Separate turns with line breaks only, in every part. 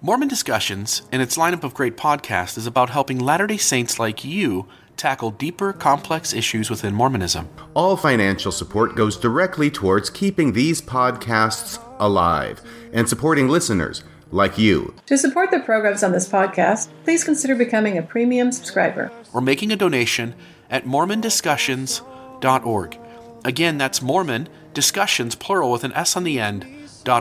Mormon Discussions and its lineup of great podcasts is about helping Latter day Saints like you tackle deeper, complex issues within Mormonism.
All financial support goes directly towards keeping these podcasts alive and supporting listeners like you.
To support the programs on this podcast, please consider becoming a premium subscriber
or making a donation at mormondiscussions.org. Again, that's Mormon Discussions, plural with an S on the end,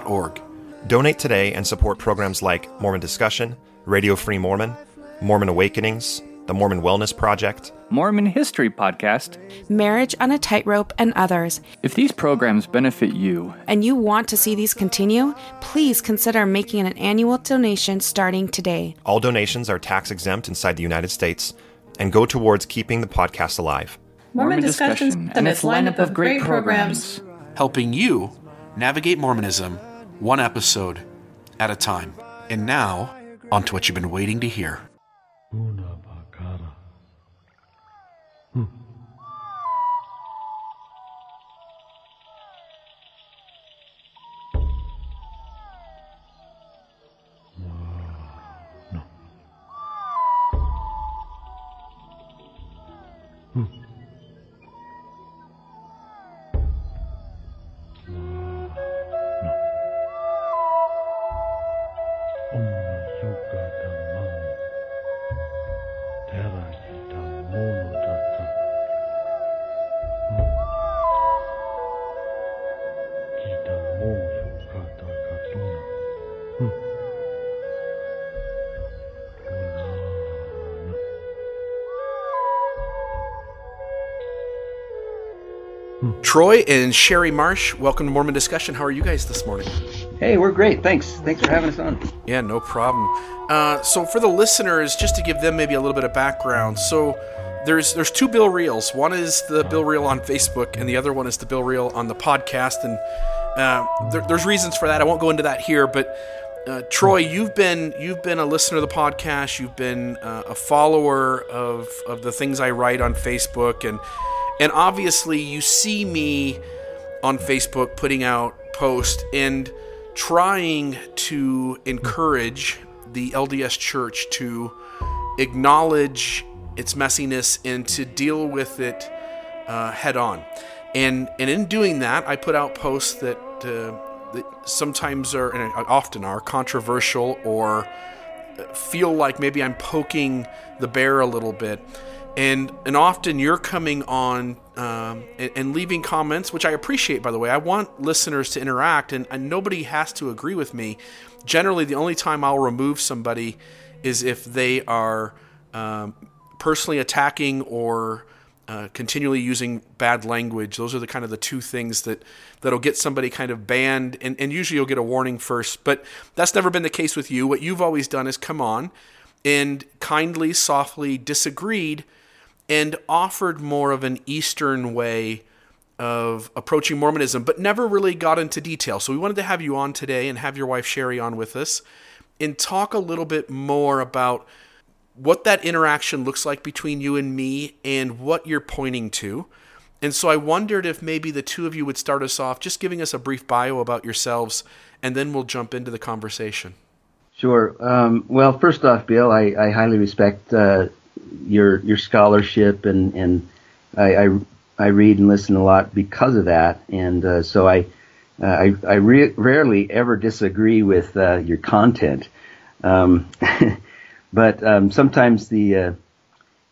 .org.
Donate today and support programs like Mormon Discussion, Radio Free Mormon, Mormon Awakenings, the Mormon Wellness Project,
Mormon History Podcast,
Marriage on a Tightrope, and others.
If these programs benefit you
and you want to see these continue, please consider making an annual donation starting today.
All donations are tax exempt inside the United States and go towards keeping the podcast alive.
Mormon, Mormon Discussions and its lineup of great programs,
helping you navigate Mormonism one episode at a time. And now, on to what you've been waiting to hear. Troy and Sherry Marsh, welcome to Mormon Discussion. How are you guys this morning?
Hey, we're great. Thanks. Thanks for having us on.
Yeah, no problem. Uh, so, for the listeners, just to give them maybe a little bit of background, so there's there's two Bill Reels. One is the Bill Reel on Facebook, and the other one is the Bill Reel on the podcast. And uh, there, there's reasons for that. I won't go into that here, but uh, Troy, you've been you've been a listener to the podcast. You've been uh, a follower of of the things I write on Facebook, and and obviously, you see me on Facebook putting out posts and trying to encourage the LDS church to acknowledge its messiness and to deal with it uh, head on. And, and in doing that, I put out posts that, uh, that sometimes are, and often are, controversial or feel like maybe I'm poking the bear a little bit and and often you're coming on um, and, and, leaving comments, which I appreciate. By the way, I want listeners to interact, and, and, nobody has to agree with me. Generally, the only time I'll remove somebody is if they are um, personally attacking or uh, continually using bad language. Those are the kind of the two things that that'll get somebody kind of banned, and, and usually you'll get a warning first. But that's never been the case with you. What you've always done is come on and kindly, softly disagreed and offered more of an Eastern way of approaching Mormonism, but never really got into detail. So we wanted to have you on today and have your wife Sherry on with us and talk a little bit more about what that interaction looks like between you and me and what you're pointing to. And so I wondered if maybe the two of you would start us off just giving us a brief bio about yourselves, and then we'll jump into the conversation.
Sure. Um, well, first off, Bill, I, I highly respect uh, your your scholarship and and I, I, I read and listen a lot because of that, and uh, so I uh, I, I re- rarely ever disagree with uh, your content, um, but um, sometimes the uh,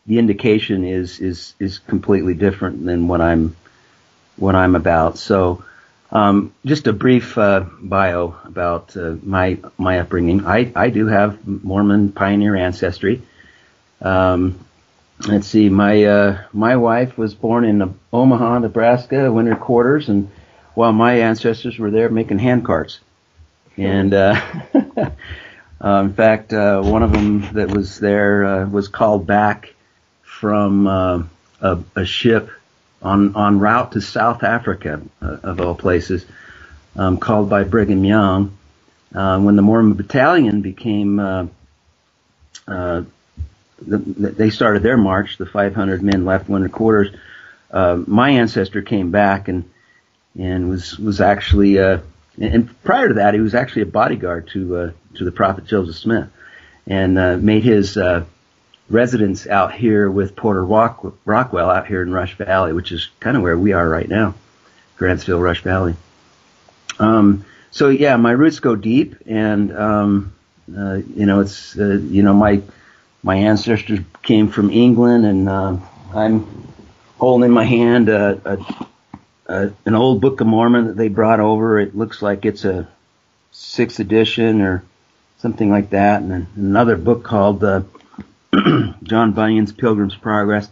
the indication is is is completely different than what I'm what I'm about. So. Um, just a brief uh, bio about my my upbringing. I, I do have Mormon pioneer ancestry. Um, let's see, my uh, my wife was born in Omaha, Nebraska, winter quarters, and while my ancestors were there making hand carts, and uh, uh, in fact, uh, one of them that was there uh, was called back from uh, a, a ship on on route to South Africa, uh, of all places, um, called by Brigham Young. Uh, when the Mormon Battalion became uh, uh, the, they started their march. The 500 men left winter quarters. Uh, my ancestor came back and and was was actually uh, and prior to that he was actually a bodyguard to uh, to the prophet Joseph Smith, and uh, made his uh, residence out here with Porter Rock- Rockwell out here in Rush Valley, which is kind of where we are right now, Grantsville, Rush Valley. Um, so yeah, my roots go deep, and um, uh, you know, it's uh, you know my my ancestors came from England, and uh, I'm holding in my hand a, a, a, an old Book of Mormon that they brought over. It looks like it's a sixth edition or something like that, and another book called uh, John Bunyan's Pilgrim's Progress,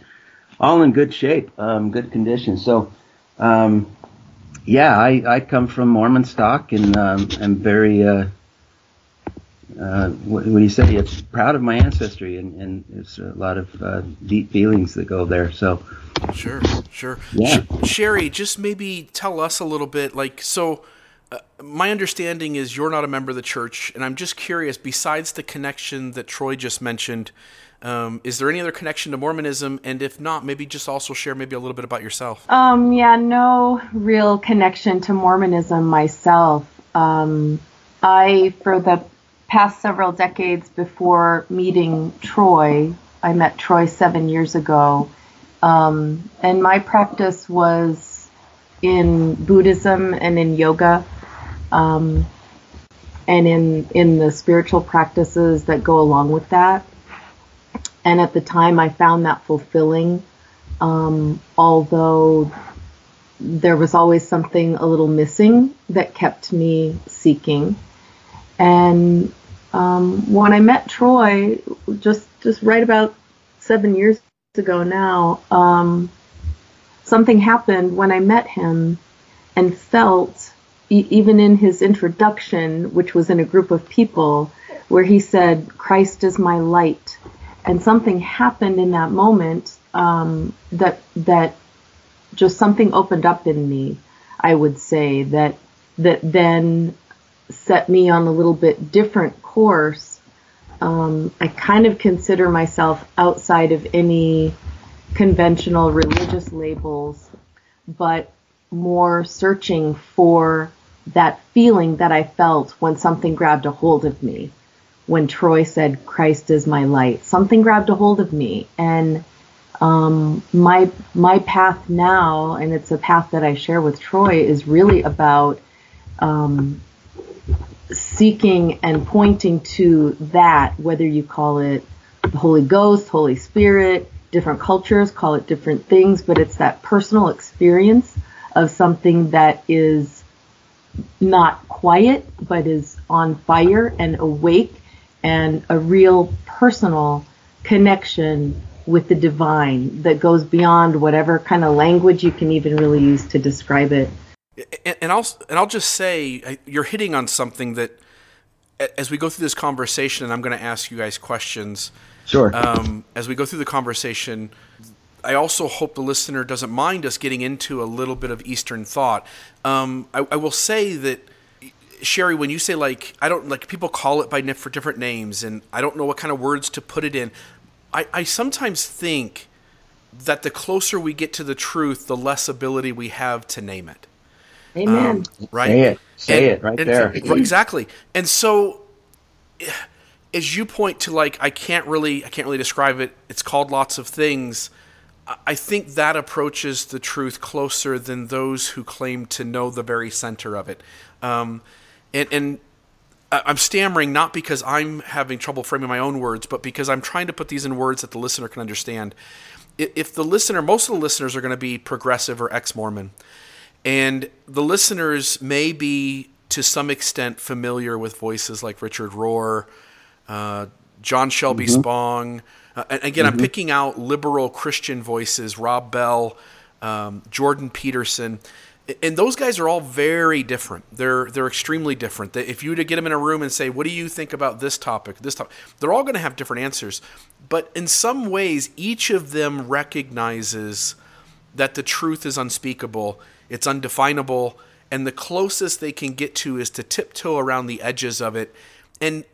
all in good shape, um, good condition. So, um, yeah, I, I come from Mormon stock and um, I'm very, uh, uh, what, what you say? It's proud of my ancestry and, and there's a lot of uh, deep feelings that go there. So,
Sure, sure.
Yeah.
Sh- Sherry, just maybe tell us a little bit. Like, so uh, my understanding is you're not a member of the church, and I'm just curious. Besides the connection that Troy just mentioned, um, is there any other connection to Mormonism? And if not, maybe just also share maybe a little bit about yourself.
Um, yeah, no real connection to Mormonism myself. Um, I, for the past several decades before meeting Troy, I met Troy seven years ago, um, and my practice was in Buddhism and in yoga, um, and in in the spiritual practices that go along with that. And at the time, I found that fulfilling um, although there was always something a little missing that kept me seeking. And um, when I met Troy, just just right about seven years ago now, um, something happened when I met him and felt, e- even in his introduction, which was in a group of people, where he said, "Christ is my light." and something happened in that moment um, that that just something opened up in me. I would say that that then set me on a little bit different course. Um, I kind of consider myself outside of any conventional religious labels, but more searching for that feeling that I felt when something grabbed a hold of me when Troy said, Christ is my light. Something grabbed a hold of me. And um, my my path now, and it's a path that I share with Troy, is really about um, seeking and pointing to that, whether you call it the Holy Ghost, Holy Spirit, different cultures call it different things, but it's that personal experience of something that is not quiet, but is on fire and awake and a real personal connection with the divine that goes beyond whatever kind of language you can even really use to describe it.
And, and I'll and I'll just say you're hitting on something that as we go through this conversation, and I'm going to ask you guys questions.
sure.
Um, as we go through the conversation, I also hope the listener doesn't mind us getting into a little bit of Eastern thought. Um, I, I will say that Sherry, when you say like I don't like people call it by nif- for different names, and I don't know what kind of words to put it in. I, I sometimes think that the closer we get to the truth, the less ability we have to name it.
Amen.
Right?
Say it. Say
And-
it right
and-
there.
exactly. And so, as you point to, like, I can't really, I can't really describe it. It's called lots of things. I- think that approaches the truth closer than those who claim to know the very center of it. Um, and, and I'm stammering not because I'm having trouble framing my own words, but because I'm trying to put these in words that the listener can understand. If the listener, most of the listeners are going to be progressive or ex Mormon, and the listeners may be to some extent familiar with voices like Richard Rohr, uh, John Shelby Spong. Uh, and again, I'm picking out liberal Christian voices, Rob Bell, um, Jordan Peterson. And those guys are all very different. They're they're extremely different. If you were to get them in a room and say, "What do you think about this topic?" This topic, they're all going to have different answers. But in some ways, each of them recognizes that the truth is unspeakable, it's undefinable, and the closest they can get to is to tiptoe around the edges of it. And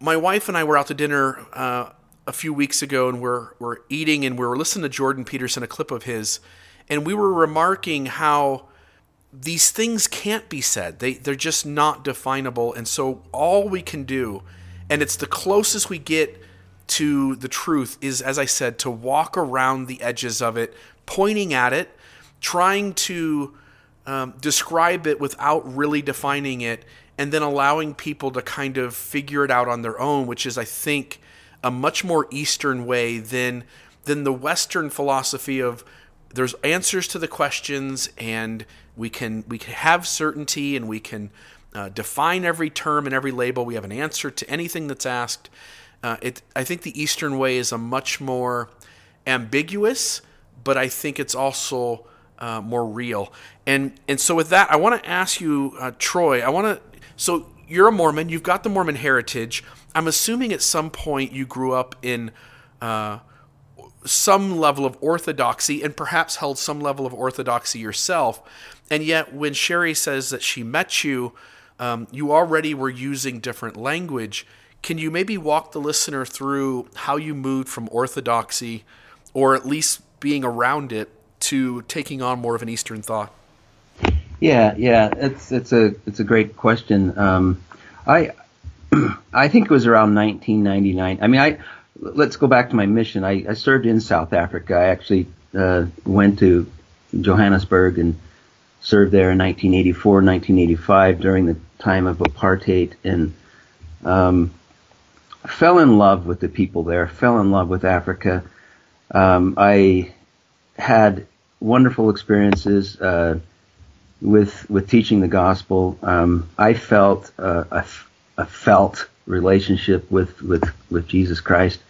my wife and I were out to dinner uh, a few weeks ago, and we're we're eating, and we were listening to Jordan Peterson, a clip of his, and we were remarking how these things can't be said. They they're just not definable, and so all we can do, and it's the closest we get to the truth, is as I said, to walk around the edges of it, pointing at it, trying to um, describe it without really defining it, and then allowing people to kind of figure it out on their own, which is, I think, a much more Eastern way than than the Western philosophy of there's answers to the questions and we can we can have certainty and we can uh, define every term and every label. We have an answer to anything that's asked. Uh, it, I think the Eastern way is a much more ambiguous, but I think it's also uh, more real. And and so with that, I want to ask you, uh, Troy. I want to. So you're a Mormon. You've got the Mormon heritage. I'm assuming at some point you grew up in uh, some level of orthodoxy and perhaps held some level of orthodoxy yourself. And yet, when Sherry says that she met you, um, you already were using different language. Can you maybe walk the listener through how you moved from orthodoxy, or at least being around it, to taking on more of an Eastern thought?
Yeah, yeah, it's it's a it's a great question. Um, I I think it was around 1999. I mean, I let's go back to my mission. I, I served in South Africa. I actually uh, went to Johannesburg and served there in 1984, 1985 during the time of apartheid, and um, fell in love with the people there. Fell in love with Africa. Um, I had wonderful experiences uh, with with teaching the gospel. Um, I felt uh, a, a felt relationship with with with Jesus Christ.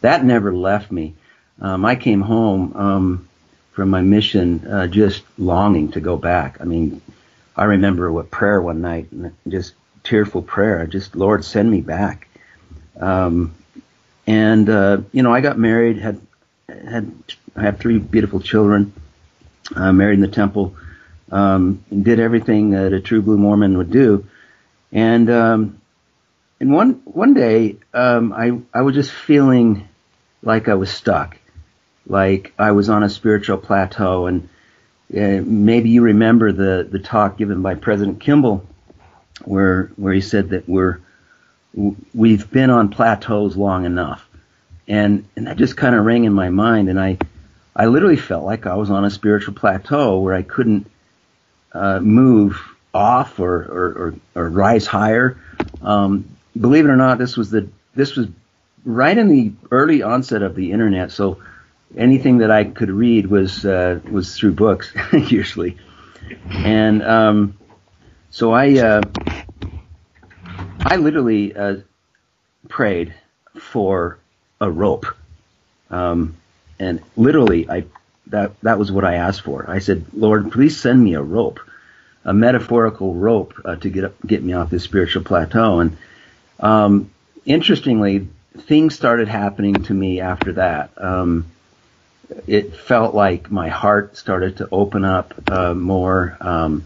That never left me. Um, I came home um, from my mission uh, just longing to go back. I mean, I remember what prayer one night, just tearful prayer. Just Lord, send me back. Um, and uh, you know, I got married, had had I have three beautiful children, uh, married in the temple, um, did everything that a true blue Mormon would do, and um, and one one day um, I I was just feeling like I was stuck, like I was on a spiritual plateau. And uh, maybe you remember the the talk given by President Kimball, where where he said that we're we've been on plateaus long enough, and and that just kind of rang in my mind, and I I literally felt like I was on a spiritual plateau where I couldn't uh, move off or, or, or, or rise higher. Um, believe it or not, this was the this was right in the early onset of the internet. So anything that I could read was uh, was through books usually, and um, so I uh, I literally uh, prayed for a rope, um, and literally I that that was what I asked for. I said, Lord, please send me a rope, a metaphorical rope uh, to get up, get me off this spiritual plateau, and um, interestingly, things started happening to me after that. Um, it felt like my heart started to open up uh, more. Um,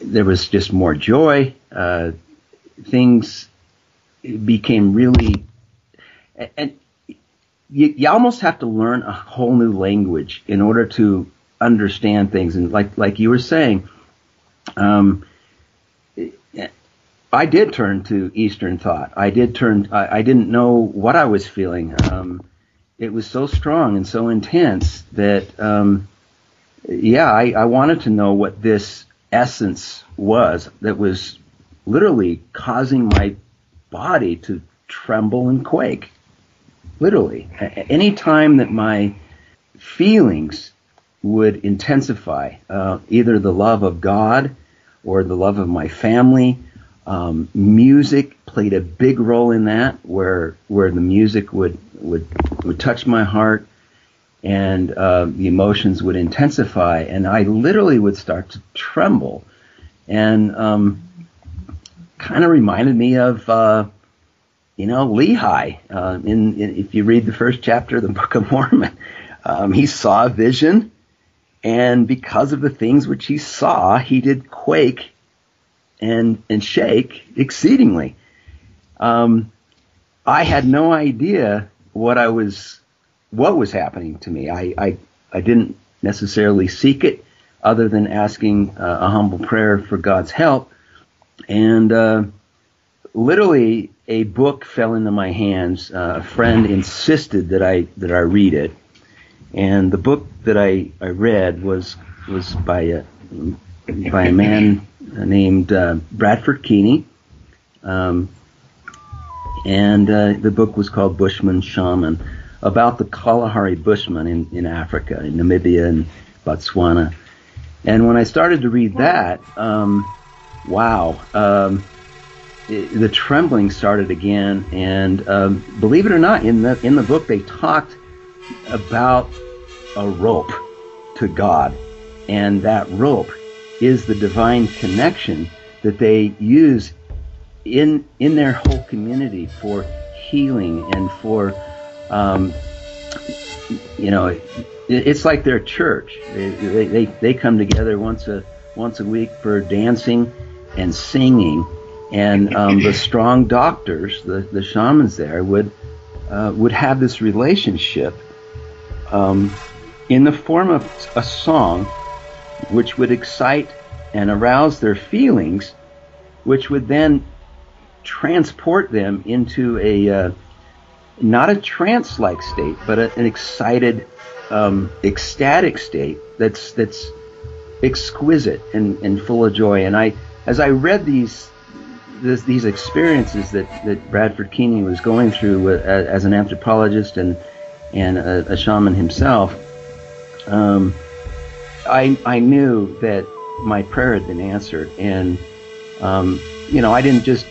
there was just more joy. Uh, things became really, and you, you almost have to learn a whole new language in order to understand things. And like like you were saying, um, I did turn to Eastern thought. I did turn. I, I didn't know what I was feeling. Um, it was so strong and so intense that, um, yeah, I, I wanted to know what this essence was that was literally causing my body to tremble and quake. Literally, any time that my feelings would intensify, uh, either the love of God or the love of my family um, music played a big role in that, where where the music would would would touch my heart, and uh, the emotions would intensify, and I literally would start to tremble, and um, kind of reminded me of uh, you know Lehi. Uh, in, in, if you read the first chapter of the Book of Mormon, um, he saw a vision, and because of the things which he saw, he did quake and and shake exceedingly. Um, I had no idea what I was, what was happening to me. I, I, I didn't necessarily seek it. other than asking uh, a humble prayer for God's help. And uh, literally, a book fell into my hands. Uh, a friend insisted that I that I read it, and the book that I, I read was was by a by a man named uh, Bradford Keeney, um, and uh, the book was called Bushman Shaman, about the Kalahari Bushmen in, in Africa, in Namibia and Botswana. And when I started to read that, um, wow, um, the trembling started again. And um, believe it or not, in the in the book they talked about a rope to God, and that rope is the divine connection that they use in in their whole community for healing and for um, you know it, it's like their church they, they, they come together once a once a week for dancing and singing and um, the strong doctors the, the shamans there would uh, would have this relationship um, in the form of a song which would excite and arouse their feelings which would then transport them into a uh, not a trance-like state, but a, an excited, um, ecstatic state that's that's exquisite and, and full of joy. And I, as I read these this, these experiences that, that Bradford Keeney was going through as an anthropologist and and a, a shaman himself, um, I I knew that my prayer had been answered, and um, you know I didn't just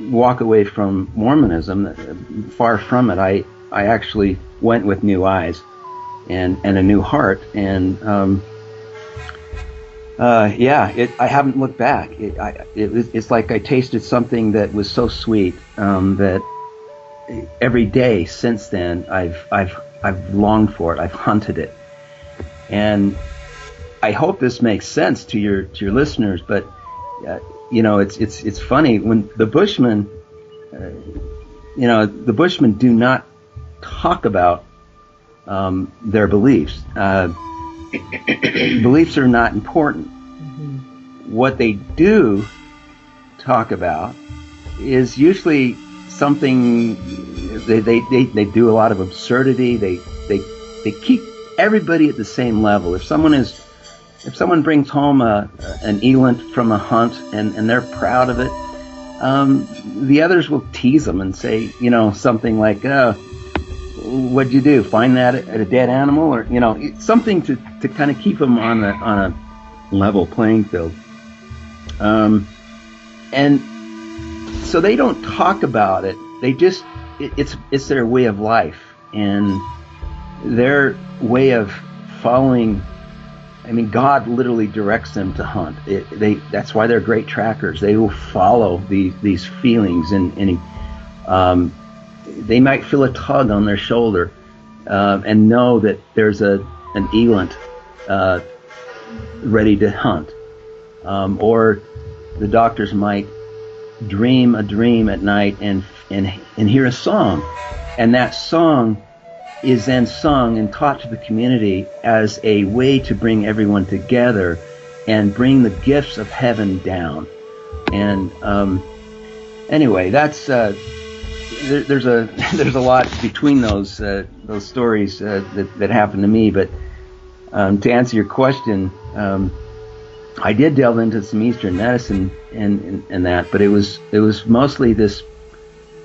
walk away from Mormonism. Far from it. I I actually went with new eyes and and a new heart. And um, uh, yeah, it, I haven't looked back. It, I, it, it's like I tasted something that was so sweet um, that every day since then I've I've I've longed for it. I've hunted it, and I hope this makes sense to your to your listeners. But uh, you know, it's it's it's funny when the Bushmen, uh, you know, the Bushmen do not talk about um, their beliefs. Uh, beliefs are not important. Mm-hmm. What they do talk about is usually something they, they, they, they do a lot of absurdity. They they they keep everybody at the same level. If someone is if someone brings home a, an eland from a hunt and, and they're proud of it, um, the others will tease them and say, you know, something like, uh, what'd you do? Find that at a dead animal? Or, you know, something to, to kind of keep them on a, on a level playing field. Um, and so they don't talk about it. They just, it, it's, it's their way of life and their way of following I mean, God literally directs them to hunt. It, they that's why they're great trackers. They will follow these these feelings, and, and um, they might feel a tug on their shoulder uh, and know that there's a an eland uh, ready to hunt, um, or the doctors might dream a dream at night and and and hear a song, and that song is then sung and taught to the community as a way to bring everyone together and bring the gifts of heaven down. And um, anyway, that's uh, there, there's a there's a lot between those uh, those stories uh, that that happened to me. But um, to answer your question, um, I did delve into some Eastern medicine and, and and that, but it was it was mostly this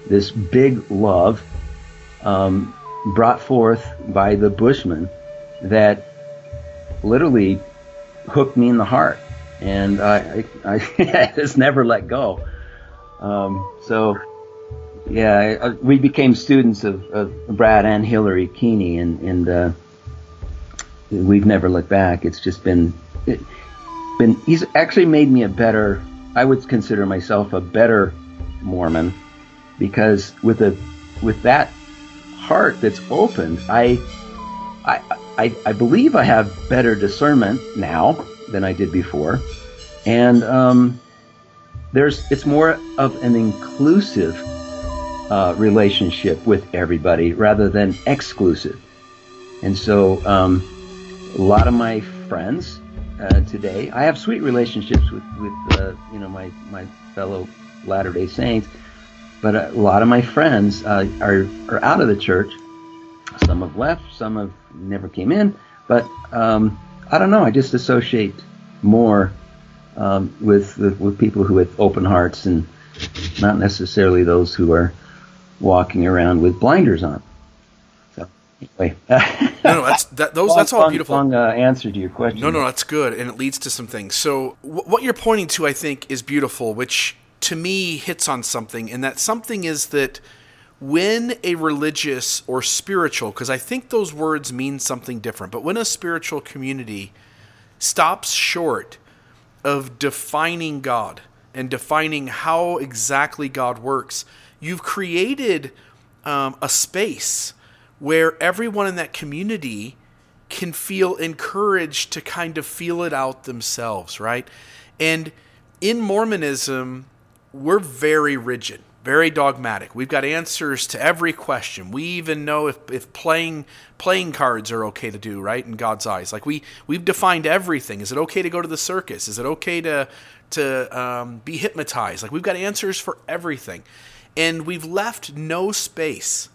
this big love. Um, brought forth by the Bushmen that literally hooked me in the heart, and I, I, I just never let go. Um, so, yeah, I, we became students of, of, Brad and Hillary Keeney, and, and uh, we've never looked back. It's just been, it, been. He's actually made me a better. I would consider myself a better Mormon because with a with that heart that's opened, I, I, I, I believe I have better discernment now than I did before, and um, there's it's more of an inclusive uh, relationship with everybody rather than exclusive. And so, um, a lot of my friends uh, today. I have sweet relationships with with uh, you know my my fellow Latter Day Saints, but a lot of my friends uh, are are out of the church. Some have left, some have never came in, but um, I don't know. I just associate more um, with with people who have open hearts and not necessarily those who are walking around with blinders on. So anyway,
no, no, that's that, those.
long,
that's all
long,
beautiful.
Long uh, answer to your question.
No, no, that's good, and it leads to some things. So, w- what you're pointing to, I think, is beautiful, which to me hits on something, and that something is that when a religious or spiritual, because I think those words mean something different, but when a spiritual community stops short of defining God and defining how exactly God works, you've created um, a space where everyone in that community can feel encouraged to kind of feel it out themselves, right? And in Mormonism, we're very rigid, very dogmatic. We've got answers to every question. We even know if, if playing playing cards are okay to do, right? In God's eyes, like we we've defined everything. Is it okay to go to the circus? Is it okay to to um, be hypnotized? Like we've got answers for everything, and we've left no space.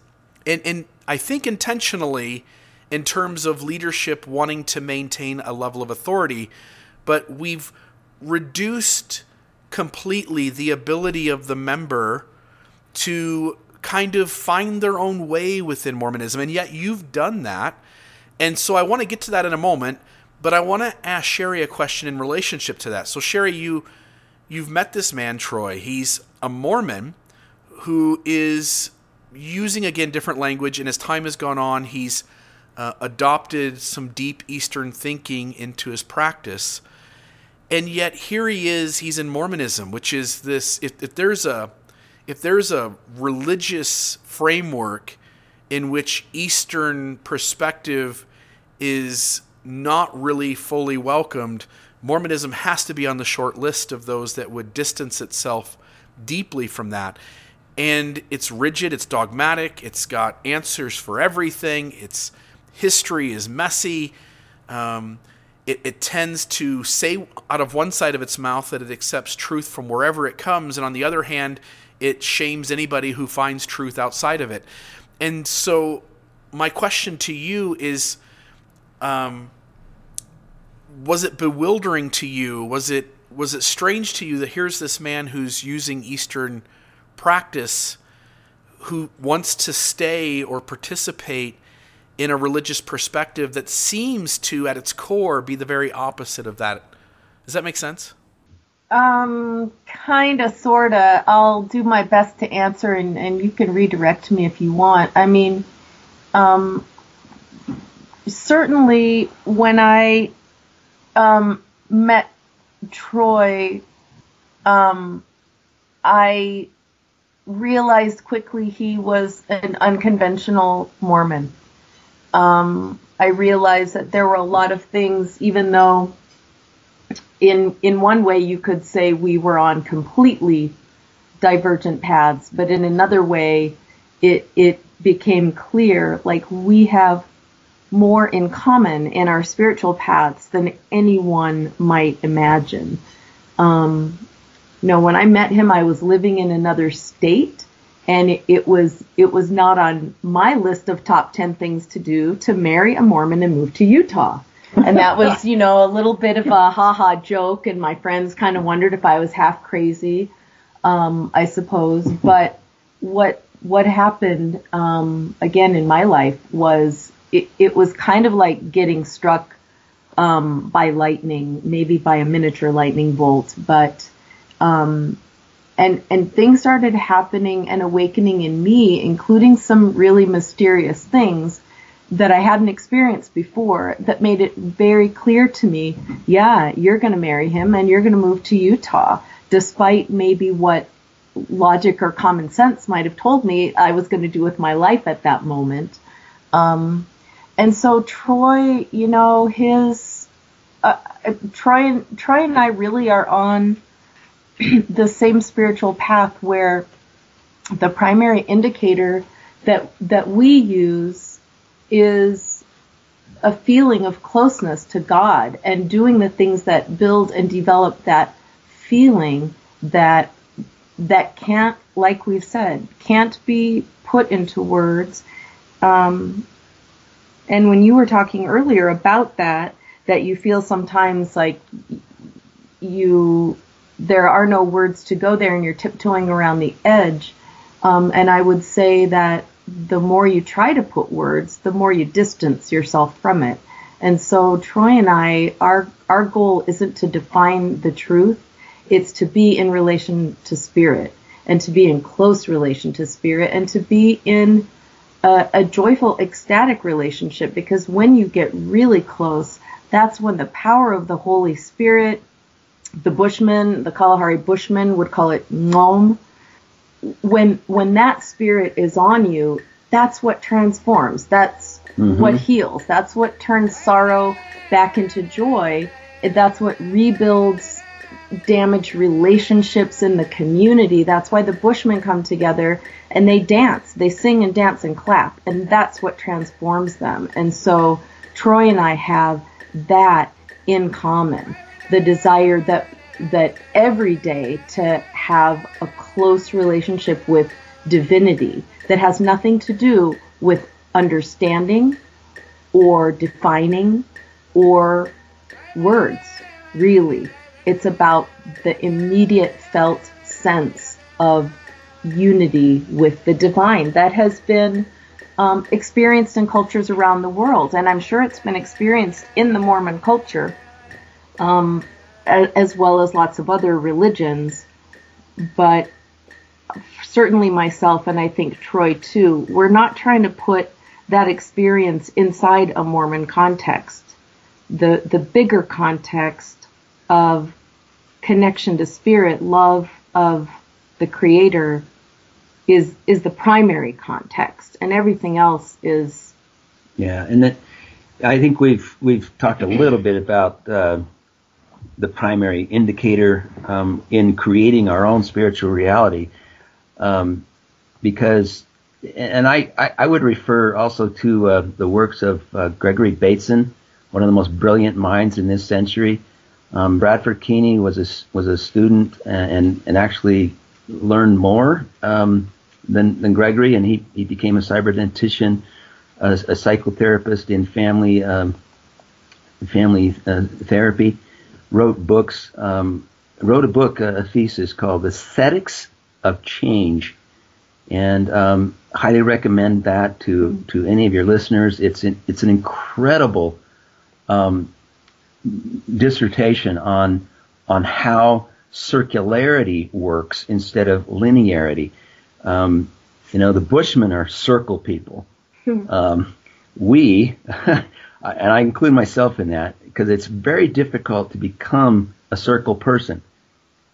And and I think intentionally, in terms of leadership wanting to maintain a level of authority, but we've reduced completely the ability of the member to kind of find their own way within Mormonism. And yet you've done that. And so I want to get to that in a moment, but I want to ask Sherry a question in relationship to that. So Sherry, you you've met this man Troy. He's a Mormon who is using again different language and as time has gone on, he's uh, adopted some deep Eastern thinking into his practice. And yet here he is, he's in Mormonism, which is this if, if there's a if there's a religious framework in which Eastern perspective is not really fully welcomed, Mormonism has to be on the short list of those that would distance itself deeply from that. And it's rigid, it's dogmatic, it's got answers for everything, its history is messy. Um, it, it tends to say out of one side of its mouth that it accepts truth from wherever it comes, and on the other hand, it shames anybody who finds truth outside of it. And so, my question to you is um, Was it bewildering to you? Was it, was it strange to you that here's this man who's using Eastern practice who wants to stay or participate in a religious perspective that seems to, at its core, be the very opposite of that? Does that make sense?
Um, kind of, sort of. I'll do my best to answer, and, and you can redirect me if you want. I mean, um, certainly when I um, met Troy, um, I realized quickly he was an unconventional Mormon. Um, I realized that there were a lot of things, even though in in one way you could say we were on completely divergent paths, but in another way it it became clear like we have more in common in our spiritual paths than anyone might imagine. Um, you know, when I met him, I was living in another state, and it, it was it was not on my list of top ten things to do to marry a Mormon and move to Utah. And that was, you know, a little bit of a ha ha joke, and my friends kind of wondered if I was half crazy, um, I suppose. But what what happened um, again in my life was it, it was kind of like getting struck um, by lightning, maybe by a miniature lightning bolt, but um, and and things started happening and awakening in me, including some really mysterious things that I hadn't experienced before that made it very clear to me, yeah, you're going to marry him and you're going to move to Utah, despite maybe what logic or common sense might have told me I was going to do with my life at that moment. Um, and so Troy, you know, his uh, Troy, Troy and I really are on the same spiritual path where the primary indicator that that we use is a feeling of closeness to God and doing the things that build and develop that feeling that that can't, like we've said, can't be put into words. Um, and when you were talking earlier about that, that you feel sometimes like you there are no words to go there and you're tiptoeing around the edge. Um, and I would say that the more you try to put words, the more you distance yourself from it. And so Troy and I, our our goal isn't to define the truth, it's to be in relation to spirit and to be in close relation to spirit and to be in a, a joyful, ecstatic relationship because when you get really close, that's when the power of the Holy Spirit, the Bushmen, the Kalahari Bushmen would call it Nom, when when that spirit is on you, that's what transforms. That's mm-hmm. what heals. That's what turns sorrow back into joy. That's what rebuilds damaged relationships in the community. That's why the Bushmen come together and they dance. They sing and dance and clap. And that's what transforms them. And so Troy and I have that in common. The desire that that every day to have a close relationship with divinity that has nothing to do with understanding or defining or words, really. It's about the immediate felt sense of unity with the divine that has been um, experienced in cultures around the world. And I'm sure it's been experienced in the Mormon culture. Um, as well as lots of other religions. But certainly myself, and I think Troy too, we're not trying to put that experience inside a Mormon context. The, the bigger context of connection to spirit, love of the creator is, is the primary context and everything else is.
Yeah. And that, I think we've, we've talked a little bit about, uh, the primary indicator um, in creating our own spiritual reality. Um, because, and I, I, I, would refer also to uh, the works of uh, Gregory Bateson, one of the most brilliant minds in this century. Um, Bradford Keeney was a, was a student and, and actually learned more um, than, than Gregory, and he, he became a cybernetician, a, a psychotherapist in family um, family uh, therapy wrote books, um, wrote a book, a thesis called Aesthetics of Change, and um, highly recommend that to to any of your listeners. It's an, it's an incredible um, dissertation on on how circularity works instead of linearity. Um, you know, the Bushmen are circle people. Hmm. Um, we, and I include myself in that, because it's very difficult to become a circle person.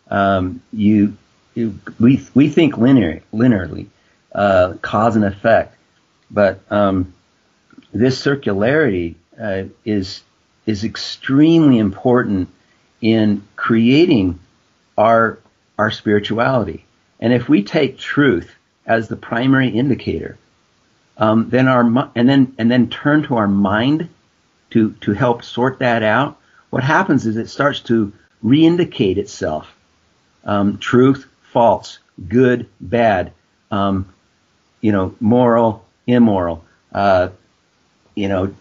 Um, you, you, we, we think linear, linearly, uh, cause and effect, but um, this circularity uh, is is extremely important in creating our our spirituality. And if we take truth as the primary indicator, um, then our and then and then turn to our mind to, to help sort that out, what happens is it starts to re-indicate itself. Um, truth, false, good, bad, um, you know, moral, immoral, uh, you know,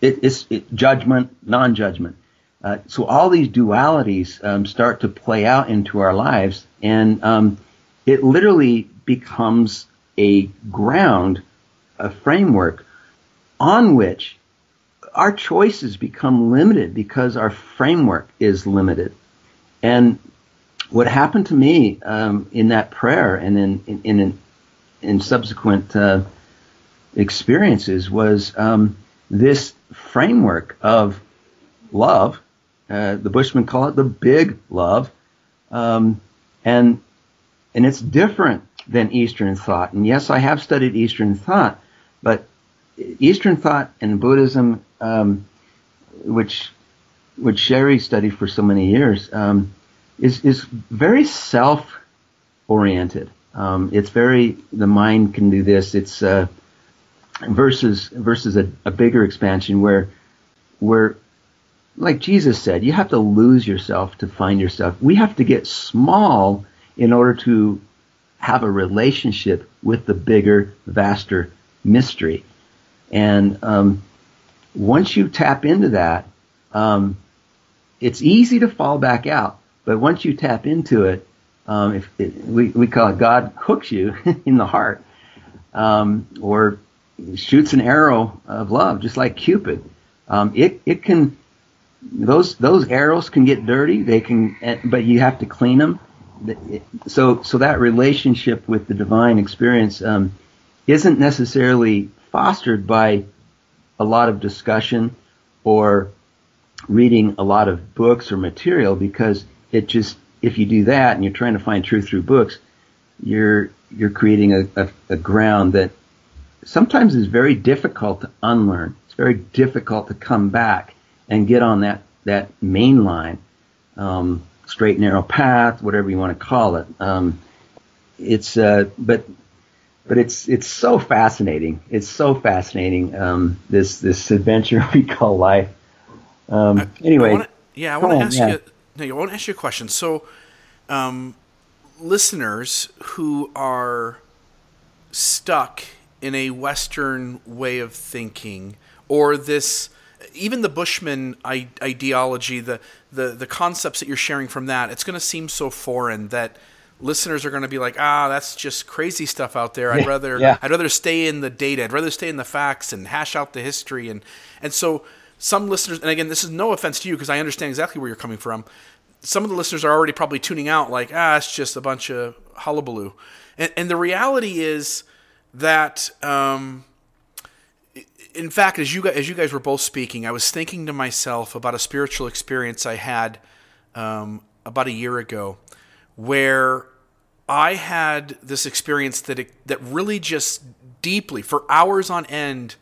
it, it's it, judgment, non-judgment. Uh, so all these dualities um, start to play out into our lives, and um, it literally becomes a ground, a framework on which our choices become limited because our framework is limited. And what happened to me um, in that prayer and in in in, in subsequent uh, experiences was um, this framework of love. Uh, the Bushmen call it the big love, um, and and it's different than Eastern thought. And yes, I have studied Eastern thought, but Eastern thought and Buddhism um, which which Sherry studied for so many years, um, is is very self oriented. Um, it's very the mind can do this. It's uh, versus versus a, a bigger expansion where where like Jesus said, you have to lose yourself to find yourself. We have to get small in order to have a relationship with the bigger, vaster mystery. And um, once you tap into that, um, it's easy to fall back out. But once you tap into it, um, if it, we we call it God hooks you in the heart, um, or shoots an arrow of love, just like Cupid. Um, it it can those those arrows can get dirty. They can, eh, but you have to clean them. So so that relationship with the divine experience um, isn't necessarily fostered by a lot of discussion or reading a lot of books or material because it just if you do that and you're trying to find truth through books, you're you're creating a, a, a ground that sometimes is very difficult to unlearn. It's very difficult to come back and get on that that main line, um, straight narrow path, whatever you want to call it. Um, it's uh, but but it's it's so fascinating. It's so fascinating. Um, this this adventure we call life. Um, anyway,
I wanna, yeah, I want to ask yeah. you. No, I want to ask you a question. So, um, listeners who are stuck in a Western way of thinking, or this, even the Bushman ideology, the the the concepts that you're sharing from that, it's going to seem so foreign that listeners are going to be like, ah, that's just crazy stuff out there. I'd rather yeah. I'd rather stay in the data. I'd rather stay in the facts and hash out the history and and so some listeners and again this is no offense to you because I understand exactly where you're coming from. Some of the listeners are already probably tuning out like, ah, it's just a bunch of hullabaloo. And and the reality is that um, in fact as you guys, as you guys were both speaking, I was thinking to myself about a spiritual experience I had um, about a year ago where I had this experience that it, that really just deeply, for hours on end,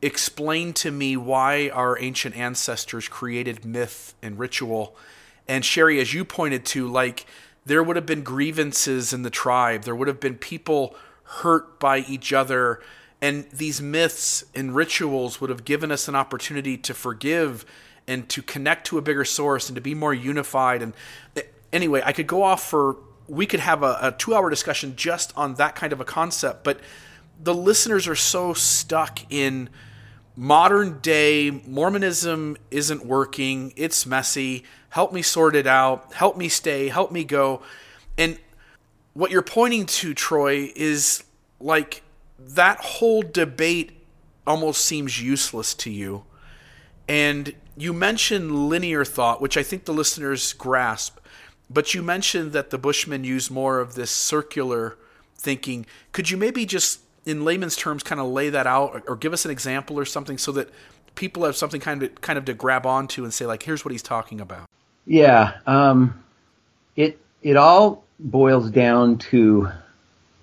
explained to me why our ancient ancestors created myth and ritual. And Sherry, as you pointed to, like there would have been grievances in the tribe, there would have been people hurt by each other, and these myths and rituals would have given us an opportunity to forgive and to connect to a bigger source and to be more unified. And anyway, I could go off for we could have a, a two hour discussion just on that kind of a concept, but the listeners are so stuck in modern day Mormonism isn't working, it's messy, help me sort it out, help me stay, help me go. And what you're pointing to, Troy, is like that whole debate almost seems useless to you. And you mentioned linear thought, which I think the listeners grasp. But you mentioned that the Bushmen use more of this circular thinking. Could you maybe just, in layman's terms, kind of lay that out, or, give us an example or something, so that people have something kind of kind of to grab onto and say, like, here's what he's talking about.
Yeah, um, it it all boils down to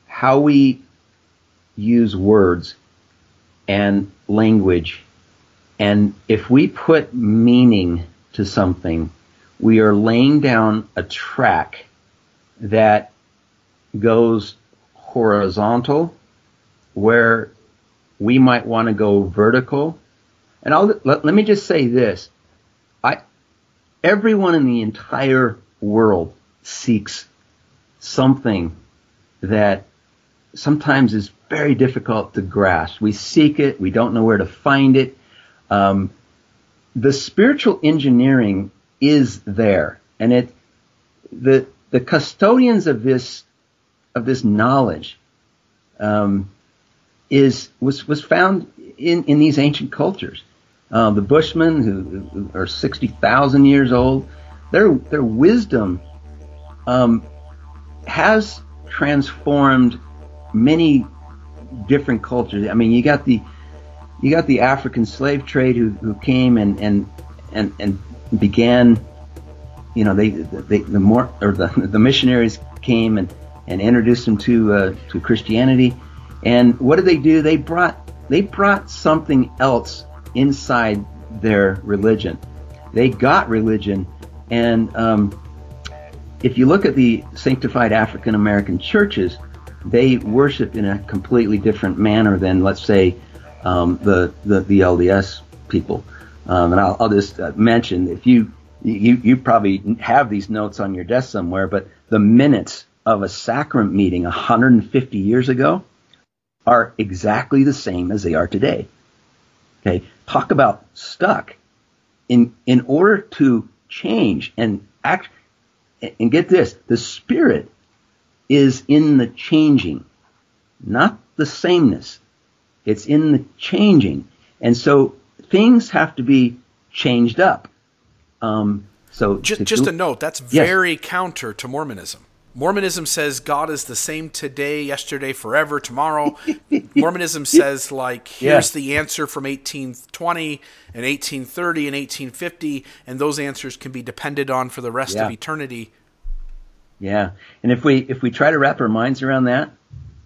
how we use words and language, and if we put meaning to something we are laying down a track that goes horizontal where we might want to go vertical. And I'll, let, let me just say this. I, everyone in the entire world seeks something that sometimes is very difficult to grasp. We seek it. We don't know where to find it. Um, the spiritual engineering is there, and it the the custodians of this of this knowledge um, is was was found in in these ancient cultures. Uh, the Bushmen, who, who are sixty thousand years old, their their wisdom um, has transformed many different cultures. I mean, you got the you got the African slave trade who, who came and, and and and began, you know, they, they the more or the the missionaries came and and introduced them to uh, to Christianity, and what did they do? They brought they brought something else inside their religion. They got religion, and um, if you look at the sanctified African American churches, they worship in a completely different manner than, let's say, um, the, the the LDS people. Um, and I'll, I'll just uh, mention if you you you probably have these notes on your desk somewhere, but the minutes of a sacrament meeting 150 years ago are exactly the same as they are today. Okay, talk about stuck. In in order to change and act and get this, the spirit is in the changing, not the sameness. It's in the changing. And so things have to be changed up. Um, so
just, just a note, that's
yes.
very counter to Mormonism. Mormonism says God is the same today, yesterday, forever, tomorrow. Mormonism says like here's yeah. the answer from 1820 and 1830 and 1850 and those answers can be depended on for the rest
yeah.
of eternity.
Yeah. And if we if we try to wrap our minds around that,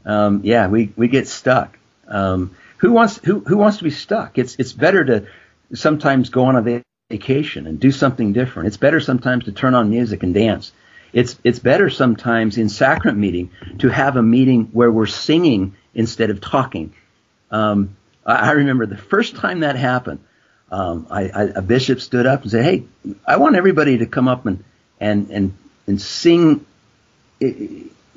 um, yeah, we, we get stuck. Um, who wants who who wants to be stuck? It's it's better to sometimes go on a vacation and do something different. It's better sometimes to turn on music and dance. It's it's better sometimes in sacrament meeting to have a meeting where we're singing instead of talking. Um, I, remember the first time that happened. Um, I, I, a bishop stood up and said, "Hey, I want everybody to come up and and and and sing,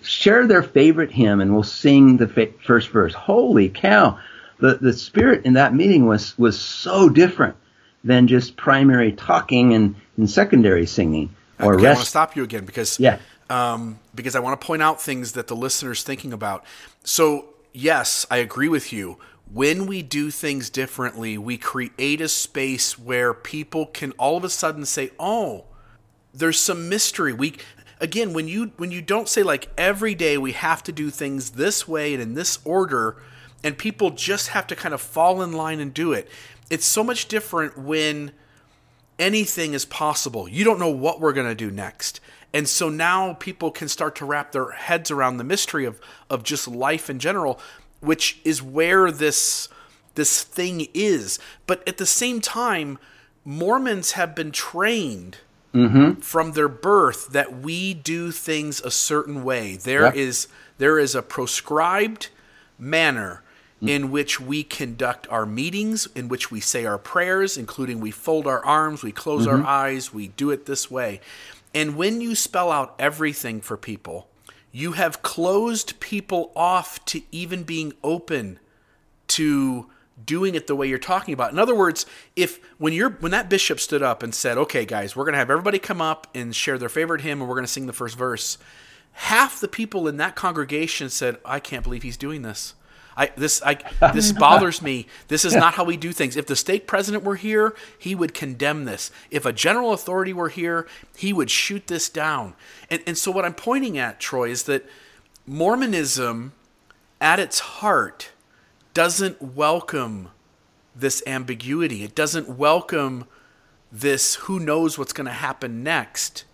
share their favorite hymn, and we'll sing the fa- first verse." Holy cow! The the spirit in that meeting was was so different than just primary talking and, and secondary singing or
okay,
rest.
I want to stop you again because
yeah.
Um, because I want to point out things that the listener's thinking about. So yes, I agree with you. When we do things differently, we create a space where people can all of a sudden say, "Oh, there's some mystery." We again, when you when you don't say like every day we have to do things this way and in this order, and people just have to kind of fall in line and do it. It's so much different when anything is possible. You don't know what we're going to do next. And so now people can start to wrap their heads around the mystery of, of just life in general, which is where this this thing is. But at the same time, Mormons have been trained
mm-hmm.
from their birth that we do things a certain way. There yep. is there is a proscribed manner in which we conduct our meetings, in which we say our prayers, including we fold our arms, we close mm-hmm. our eyes, we do it this way. And when you spell out everything for people, you have closed people off to even being open to doing it the way you're talking about. In other words, if when you're when that bishop stood up and said, "Okay, guys, we're going to have everybody come up and share their favorite hymn and we're going to sing the first verse." Half the people in that congregation said, "I can't believe he's doing this." I this I this bothers me. This is not how we do things. If the stake president were here, he would condemn this. If a general authority were here, he would shoot this down. And and so what I'm pointing at, Troy, is that Mormonism at its heart doesn't welcome this ambiguity. It doesn't welcome this who knows what's going to happen next.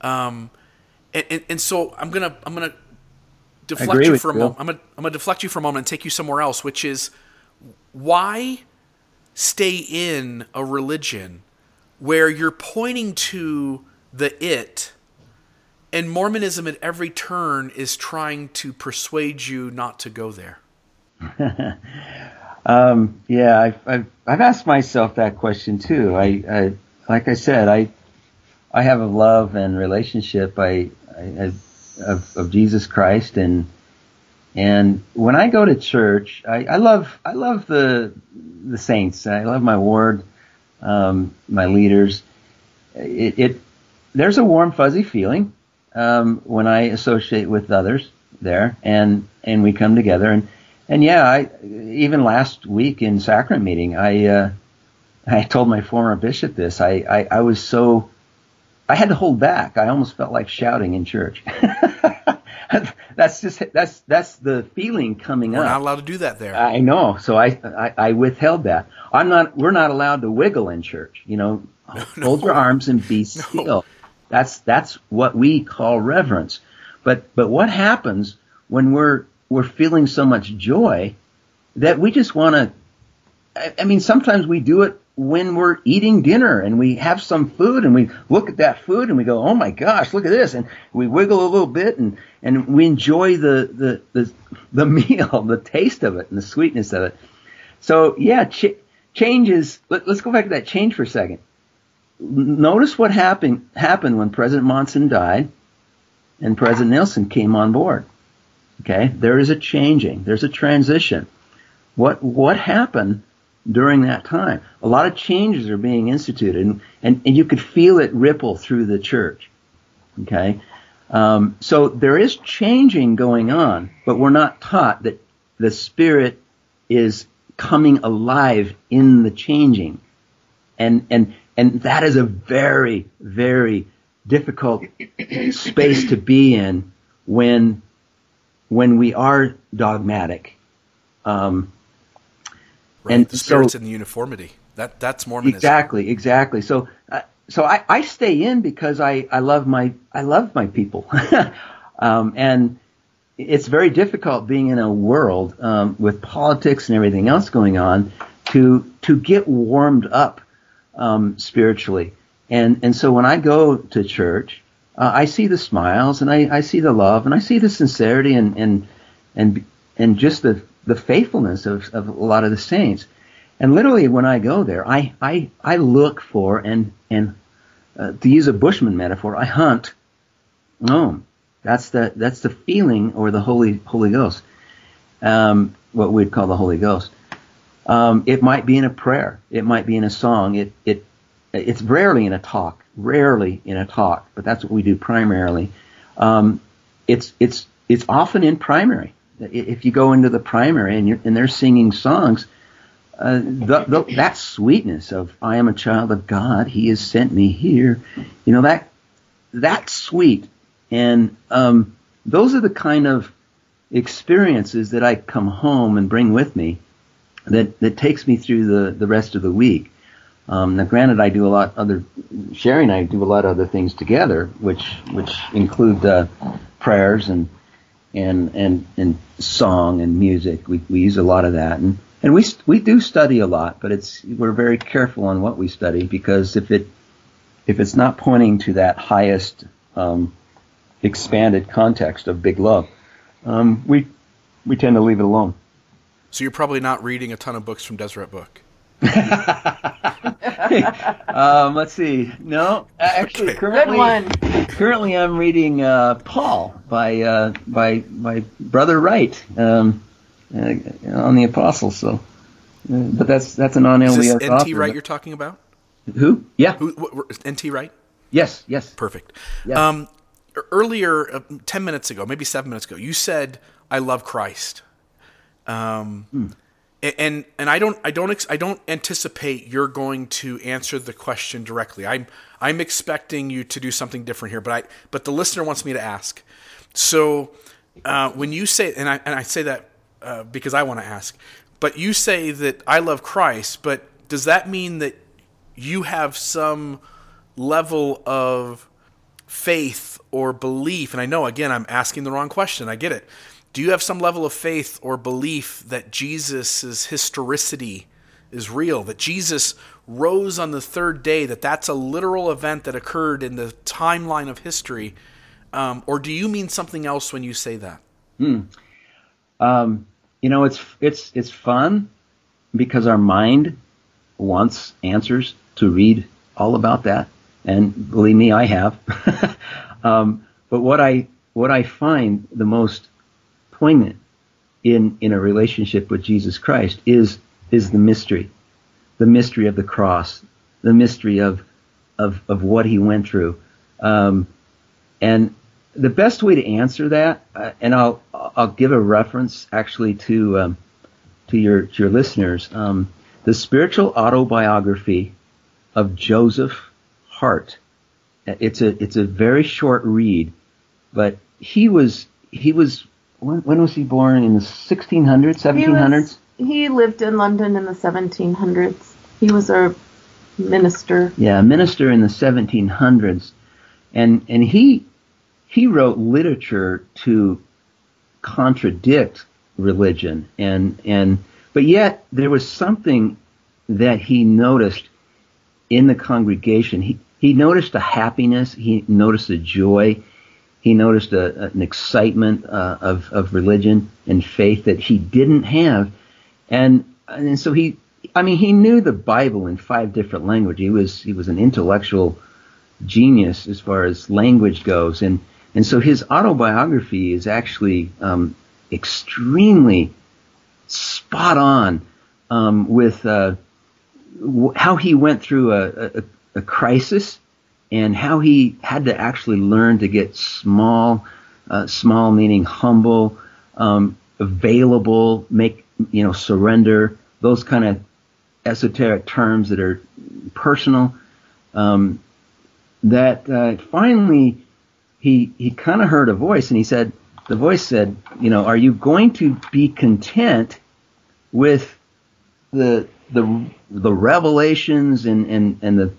Um, and, and, and, so I'm gonna I'm gonna deflect you for a moment. I'm gonna, I'm gonna deflect you for a moment and take you somewhere else, which is why stay in a religion where you're pointing to the it and Mormonism at every turn is trying to persuade you not to go there.
um, yeah, I've, I've, I've asked myself that question too. I, I like I said, I I have a love and relationship. I, I of, of Jesus Christ and and when I go to church, I, I love I love the the saints. I love my ward, um, my leaders. It, it there's a warm fuzzy feeling um, when I associate with others there, and and we come together and and yeah, I even last week in sacrament meeting, I uh, I told my former bishop this. I, I I was so I had to hold back. I almost felt like shouting in church. that's just that's that's the feeling coming
we're
up.
We're not allowed to do that there.
I know, so I, I, I withheld that. I'm not. We're not allowed to wiggle in church. You know, no, hold your arms and be still. No. That's that's what we call reverence. But but what happens when we're we're feeling so much joy that we just want to? I, I mean, sometimes we do it when we're eating dinner and we have some food and we look at that food and we go, oh my gosh, look at this, and we wiggle a little bit and and we enjoy the the the, the meal, the taste of it, and the sweetness of it. so yeah, ch- changes. Let, us go back to that change for a second. Notice what happened happened when President Monson died and President Nelson came on board. Okay, there is a changing. There's a transition. What what happened during that time? A lot of changes are being instituted, and and, and you could feel it ripple through the church. Okay, um, so there is changing going on, but we're not taught that the Spirit is coming alive in the changing, and and and that is a very very difficult space to be in when when we are dogmatic. Um,
right. And the spirit's so, in the uniformity. That that's Mormonism.
Exactly, exactly. So uh, so I, I stay in because I, I love my I love my people, um, and it's very difficult being in a world um, with politics and everything else going on to to get warmed up um, spiritually. And and so when I go to church, uh, I see the smiles and I, I see the love and I see the sincerity and and and and just the the faithfulness of, of a lot of the saints. And literally, when I go there, I I, I look for and and uh, to use a Bushman metaphor, I hunt. No, that's the that's the feeling or the Holy Holy Ghost, um, what we'd call the Holy Ghost. Um, it might be in a prayer. It might be in a song. It it it's rarely in a talk. Rarely in a talk, but that's what we do primarily. Um, it's it's it's often in primary. If you go into the primary and, and they're singing songs, uh, the, the, that sweetness of I am a child of God, He has sent me here, you know that that's sweet, and um, those are the kind of experiences that I come home and bring with me that that takes me through the the rest of the week. Um, now, granted, I do a lot other sharing. I do a lot of other things together, which which include uh, prayers and and and and song and music. We we use a lot of that and and we we do study a lot, but it's we're very careful on what we study because if it if it's not pointing to that highest um, expanded context of big love, um, we we tend to leave it alone.
So you're probably not reading a ton of books from Deseret Book.
um, let's see. No, actually, okay. currently, currently I'm reading uh, Paul by uh, by by brother Wright. Um, uh, on the apostles. So, uh, but that's that's an on
Is this N.T. Wright you're talking about?
Who? Yeah.
Who? N.T. Wright.
Yes. Yes.
Perfect. Yeah. Um, earlier, uh, ten minutes ago, maybe seven minutes ago, you said, "I love Christ." Um, hmm. And and I don't I don't I don't anticipate you're going to answer the question directly. I'm I'm expecting you to do something different here, but I but the listener wants me to ask. So uh, when you say and I and I say that uh, because I want to ask. But you say that I love Christ, but does that mean that you have some level of faith or belief? And I know, again, I'm asking the wrong question. I get it. Do you have some level of faith or belief that Jesus' historicity is real, that Jesus rose on the third day, that that's a literal event that occurred in the timeline of history? Um, or do you mean something else when you say that?
Hmm. Um, you know, it's it's it's fun because our mind wants answers to read all about that, and believe me, I have. um, but what I what I find the most poignant in in a relationship with Jesus Christ is is the mystery, the mystery of the cross, the mystery of of of what he went through, um, and the best way to answer that, uh, and I'll I'll give a reference actually to um, to your to your listeners. Um, the spiritual autobiography of Joseph Hart. It's a it's a very short read, but he was he was when, when was he born in the 1600s 1700s?
He, he lived in London in the 1700s. He was a minister.
Yeah, a minister in the 1700s, and and he he wrote literature to contradict religion and and but yet there was something that he noticed in the congregation he he noticed a happiness he noticed a joy he noticed a, an excitement uh, of of religion and faith that he didn't have and and so he, I mean, he knew the Bible in five different languages. He was he was an intellectual genius as far as language goes, and and so his autobiography is actually um, extremely spot on um, with uh, w- how he went through a, a, a crisis and how he had to actually learn to get small, uh, small meaning humble, um, available, make you know surrender, those kind of esoteric terms that are personal. Um, that uh, finally he he kind of heard a voice, and he said, the voice said, you know, are you going to be content with the the the revelations and and and the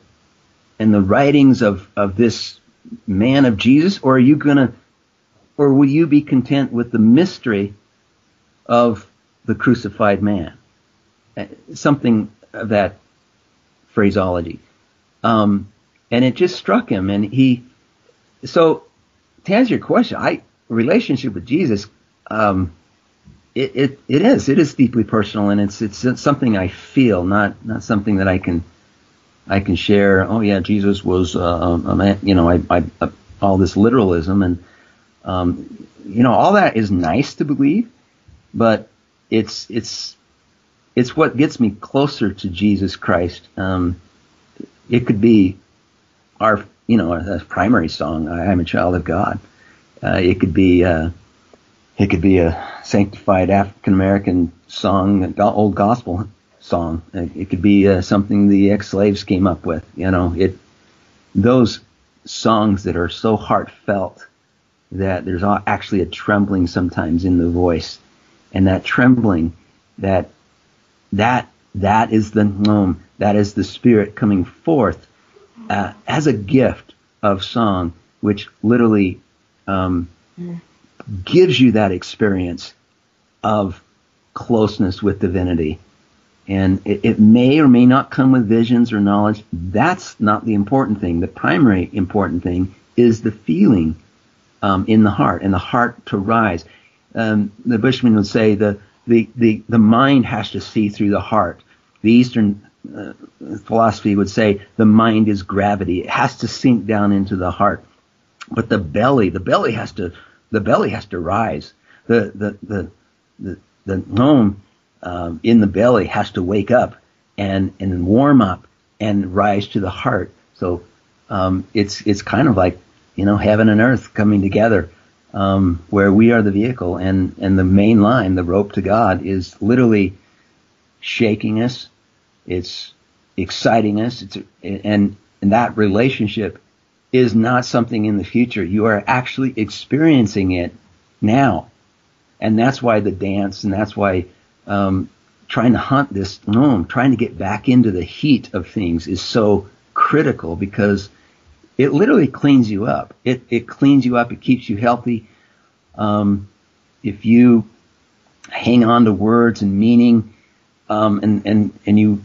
and the writings of of this man of Jesus, or are you gonna, or will you be content with the mystery of the crucified man? Uh, something of that phraseology. Um, and it just struck him, and he. So, to answer your question, I relationship with Jesus, um, it, it it is it is deeply personal, and it's it's something I feel, not not something that I can I can share. Oh yeah, Jesus was uh, a man. You know, I, I, I all this literalism, and um, you know, all that is nice to believe, but it's it's it's what gets me closer to Jesus Christ. Um, it could be our, you know, our primary song, "I am a child of God." Uh, it could be, uh, it could be a sanctified African American song, old gospel song. It could be uh, something the ex-slaves came up with. You know, it those songs that are so heartfelt that there's actually a trembling sometimes in the voice, and that trembling, that that that is the um, that is the spirit coming forth uh, as a gift of song, which literally um, gives you that experience of closeness with divinity. And it, it, may or may not come with visions or knowledge. That's not the important thing. The primary important thing is the feeling um, in the heart and the heart to rise. Um, the Bushman would say the, the, the, the mind has to see through the heart. The Eastern uh, philosophy would say the mind is gravity. It has to sink down into the heart. But the belly, the belly has to, the belly has to rise. The, the, the, the, the gnome um, in the belly has to wake up and, and warm up and rise to the heart. So, um, it's, it's kind of like, you know, heaven and earth coming together, um, where we are the vehicle and, and the main line, the rope to God is literally shaking us, it's exciting us. It's and and that relationship is not something in the future. You are actually experiencing it now, and that's why the dance and that's why um, trying to hunt this gnome, trying to get back into the heat of things is so critical because it literally cleans you up. It it cleans you up. It keeps you healthy. Um, if you hang on to words and meaning, um, and and and you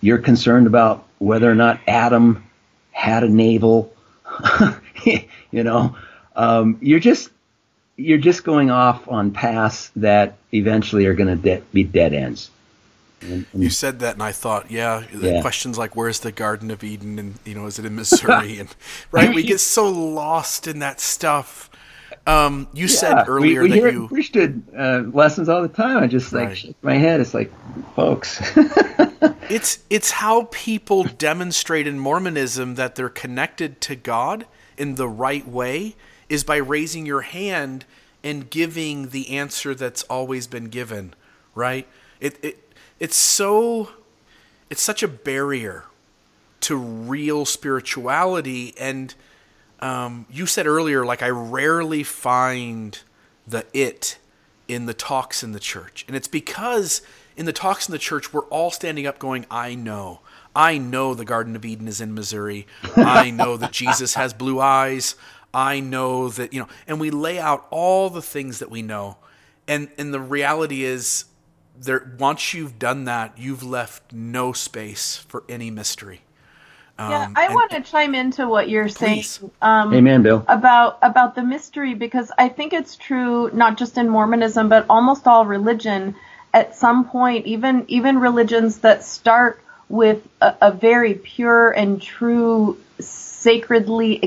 you're concerned about whether or not Adam had a navel, you know, um, you're just you're just going off on paths that eventually are going to de- be dead ends.
And, and you said that, and I thought, yeah,
yeah,
questions like "Where's the Garden of Eden?" and you know, is it in Missouri? and right, we get so lost in that stuff. Um, you yeah, said earlier
we, we
that you
priesthood uh, lessons all the time. I just like right. shake my head. It's like, folks.
it's it's how people demonstrate in Mormonism that they're connected to God in the right way is by raising your hand and giving the answer that's always been given. Right? It it it's so it's such a barrier to real spirituality and um, you said earlier, like I rarely find the it in the talks in the church, and it's because in the talks in the church we're all standing up, going, "I know." I know the Garden of Eden is in Missouri. I know that Jesus has blue eyes. I know that, you know, and we lay out all the things that we know. And and the reality is there once you've done that, you've left no space for any mystery.
Um, yeah, I and, want to chime into what you're
please.
saying. Um,
Amen, Bill.
About about the mystery because I think it's true not just in Mormonism but almost all religion. at some point, even even religions that start with a, a very pure and true, sacredly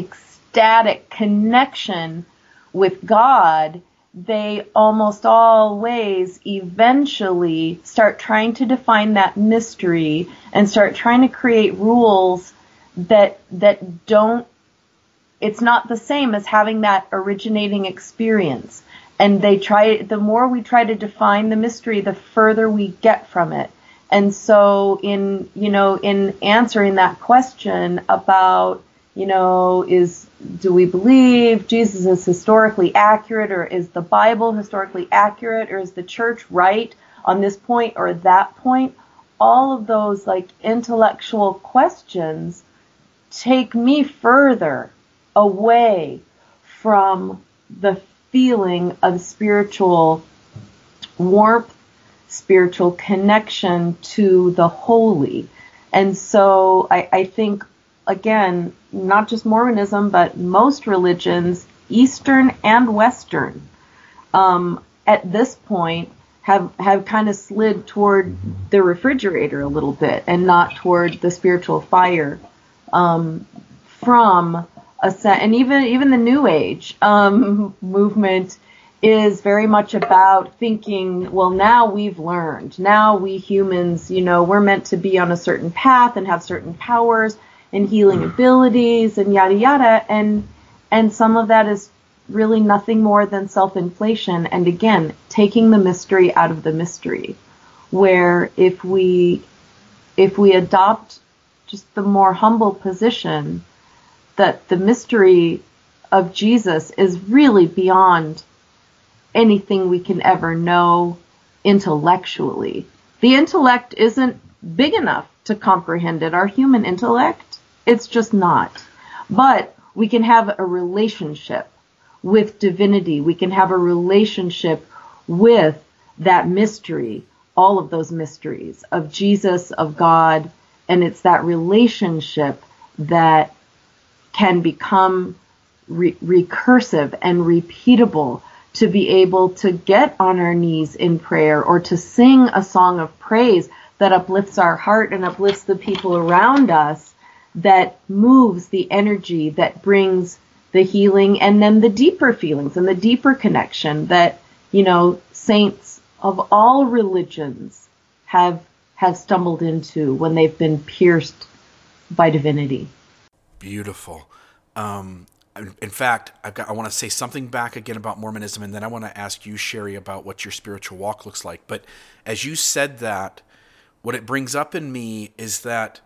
ecstatic connection with God, they almost always eventually start trying to define that mystery and start trying to create rules that that don't it's not the same as having that originating experience. And they try the more we try to define the mystery the further we get from it. And so in you know in answering that question about you know is do we believe Jesus is historically accurate or is the Bible historically accurate or is the church right on this point or that point all of those like intellectual questions take me further away from the feeling of spiritual warmth, spiritual connection to the holy. And so I, I think, again, not just Mormonism, but most religions, Eastern and Western, um, at this point have have kind of slid toward the refrigerator a little bit and not toward the spiritual fire um, from a set, and even even the New Age um, movement is very much about thinking, well, now we've learned. Now we humans, you know, we're meant to be on a certain path and have certain powers and healing mm. abilities and yada yada. And, and some of that is really nothing more than self-inflation. And again, taking the mystery out of the mystery where if we, if we adopt just the more humble position that the mystery of Jesus is really beyond anything we can ever know intellectually. The intellect isn't big enough to comprehend it. Our human intellect, it's just not. But we can have a relationship with divinity. We can have a relationship with that mystery, all of those mysteries of Jesus, of God, and it's that relationship that can become re- recursive and repeatable to be able to get on our knees in prayer or to sing a song of praise that uplifts our heart and uplifts the people around us that moves the energy that brings the healing and then the deeper feelings and the deeper connection that you know saints of all religions have have stumbled into when they've been pierced by divinity
Beautiful. Um, in fact, I've got, I want to say something back again about Mormonism, and then I want to ask you, Sherry, about what your spiritual walk looks like. But as you said that, what it brings up in me is that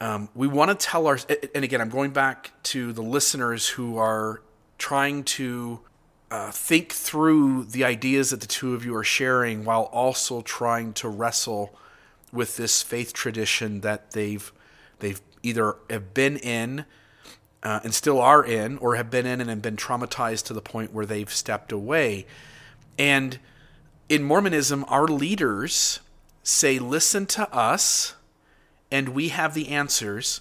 um, we want to tell our, and again, I'm going back to the listeners who are trying to uh, think through the ideas that the two of you are sharing while also trying to wrestle with this faith tradition that they've they've either have been in uh, and still are in, or have been in and have been traumatized to the point where they've stepped away. And in Mormonism, our leaders say, Listen to us, and we have the answers.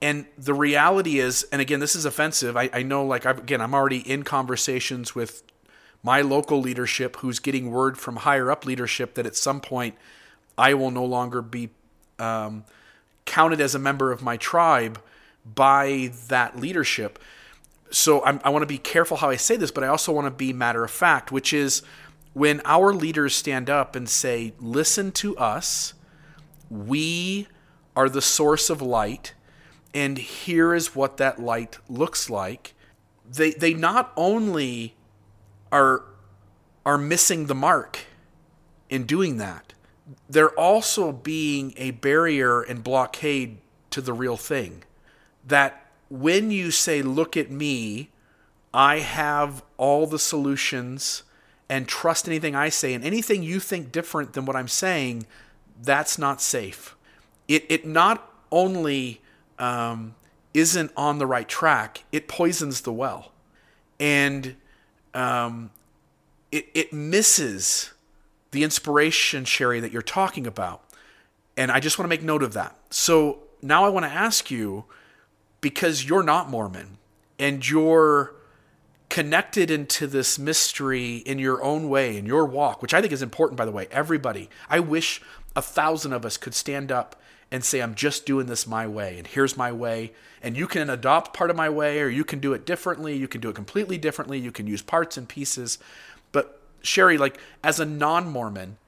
And the reality is, and again, this is offensive. I, I know, like, I've, again, I'm already in conversations with my local leadership who's getting word from higher up leadership that at some point I will no longer be um, counted as a member of my tribe by that leadership. So I'm, i want to be careful how I say this, but I also want to be matter of fact, which is when our leaders stand up and say, Listen to us, we are the source of light, and here is what that light looks like. They, they not only are, are missing the mark in doing that, they're also being a barrier and blockade to the real thing that when you say, Look at me, I have all the solutions and trust anything I say, and anything you think different than what I'm saying, that's not safe. It, it not only um, isn't on the right track, it poisons the well. And um, it, it misses the inspiration, Sherry, that you're talking about. And I just want to make note of that. So now I want to ask you because you're not Mormon and you're connected into this mystery in your own way, in your walk, which I think is important, by the way. Everybody, I wish a thousand of us could stand up and say, I'm just doing this my way, and here's my way. And you can adopt part of my way, or you can do it differently. You can do it completely differently. You can use parts and pieces. But, Sherry, like, as a non Mormon,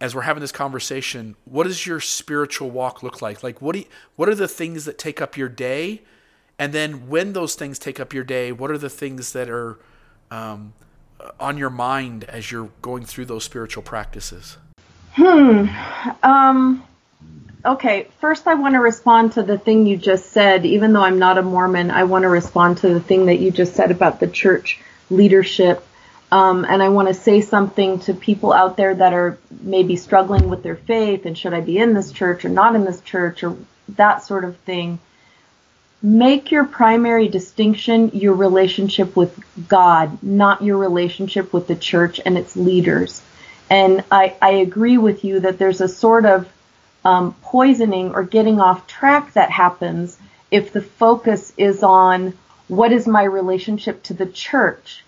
as we're having this conversation, what does your spiritual walk look like? Like, what do you, what are the things that take up your day? And then when those things take up your day, what are the things that are um, on your mind as you're going through those spiritual practices?
Hmm. Um, okay. First, I want to respond to the thing you just said. Even though I'm not a Mormon, I want to respond to the thing that you just said about the church leadership. Um, and I want to say something to people out there that are maybe struggling with their faith and should I be in this church or not in this church or that sort of thing make your primary distinction your relationship with God, not your relationship with the church and its leaders. And I, I agree with you that there's a sort of um, poisoning or getting off track that happens if the focus is on what is my relationship to the church.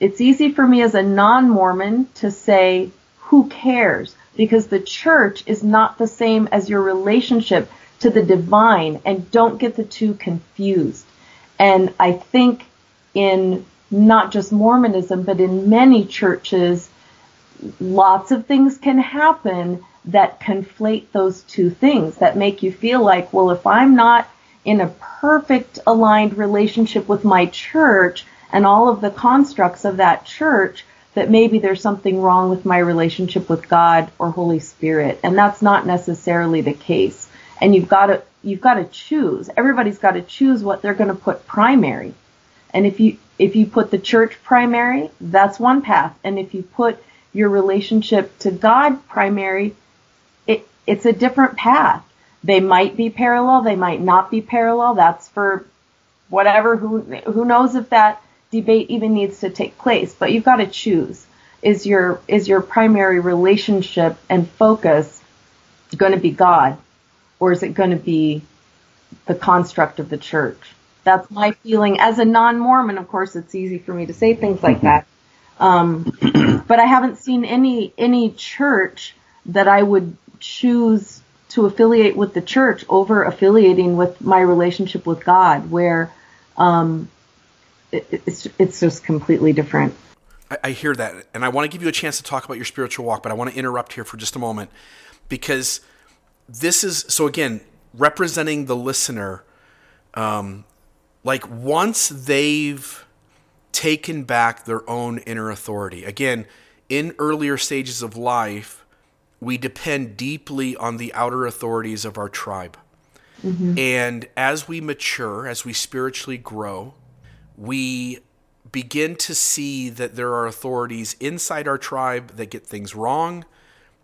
It's easy for me as a non-Mormon to say, who cares? Because the church is not the same as your relationship to the divine and don't get the two confused. And I think in not just Mormonism, but in many churches, lots of things can happen that conflate those two things that make you feel like, well, if I'm not in a perfect aligned relationship with my church and all of the constructs of that church, that maybe there's something wrong with my relationship with God or Holy Spirit. And that's not necessarily the case and you've got to you've got to choose. Everybody's got to choose what they're going to put primary. And if you if you put the church primary, that's one path. And if you put your relationship to God primary, it's a different path. They might be parallel, they might not be parallel. That's for whatever who who knows if that debate even needs to take place, but you've got to choose. Is your is your primary relationship and focus going to be God or is it going to be the construct of the church? That's my feeling. As a non-Mormon, of course, it's easy for me to say things like that. Um, but I haven't seen any any church that I would choose to affiliate with the church over affiliating with my relationship with God, where um, it, it's it's just completely different.
I, I hear that, and I want to give you a chance to talk about your spiritual walk, but I want to interrupt here for just a moment because this is so again representing the listener. Um, like once they've taken back their own inner authority. Again, in earlier stages of life, we depend deeply on the outer authorities of our tribe. Mm-hmm. And as we mature, as we spiritually grow, we begin to see that there are authorities inside our tribe that get things wrong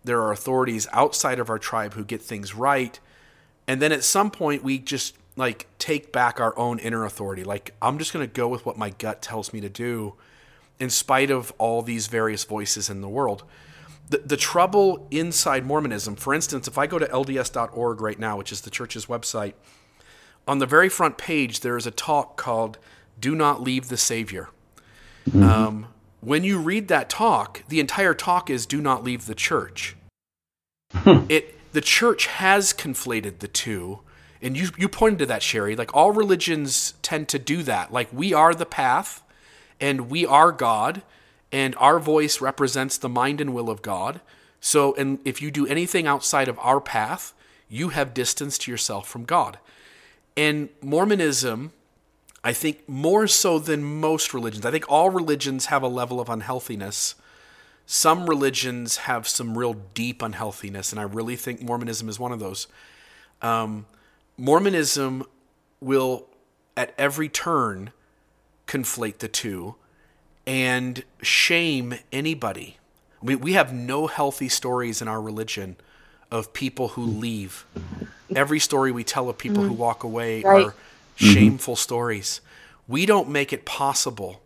there are authorities outside of our tribe who get things right. And then at some point, we just like take back our own inner authority. Like, I'm just going to go with what my gut tells me to do in spite of all these various voices in the world. The, the trouble inside Mormonism, for instance, if I go to LDS.org right now, which is the church's website, on the very front page, there is a talk called Do Not Leave the Savior. Mm-hmm. Um, when you read that talk, the entire talk is do not leave the church. Hmm. it the church has conflated the two. And you you pointed to that, Sherry. Like all religions tend to do that. Like we are the path and we are God and our voice represents the mind and will of God. So and if you do anything outside of our path, you have distanced yourself from God. And Mormonism I think more so than most religions. I think all religions have a level of unhealthiness. Some religions have some real deep unhealthiness, and I really think Mormonism is one of those. Um, Mormonism will, at every turn, conflate the two and shame anybody. We, we have no healthy stories in our religion of people who leave. Every story we tell of people mm. who walk away right. are Mm-hmm. shameful mm-hmm. stories. We don't make it possible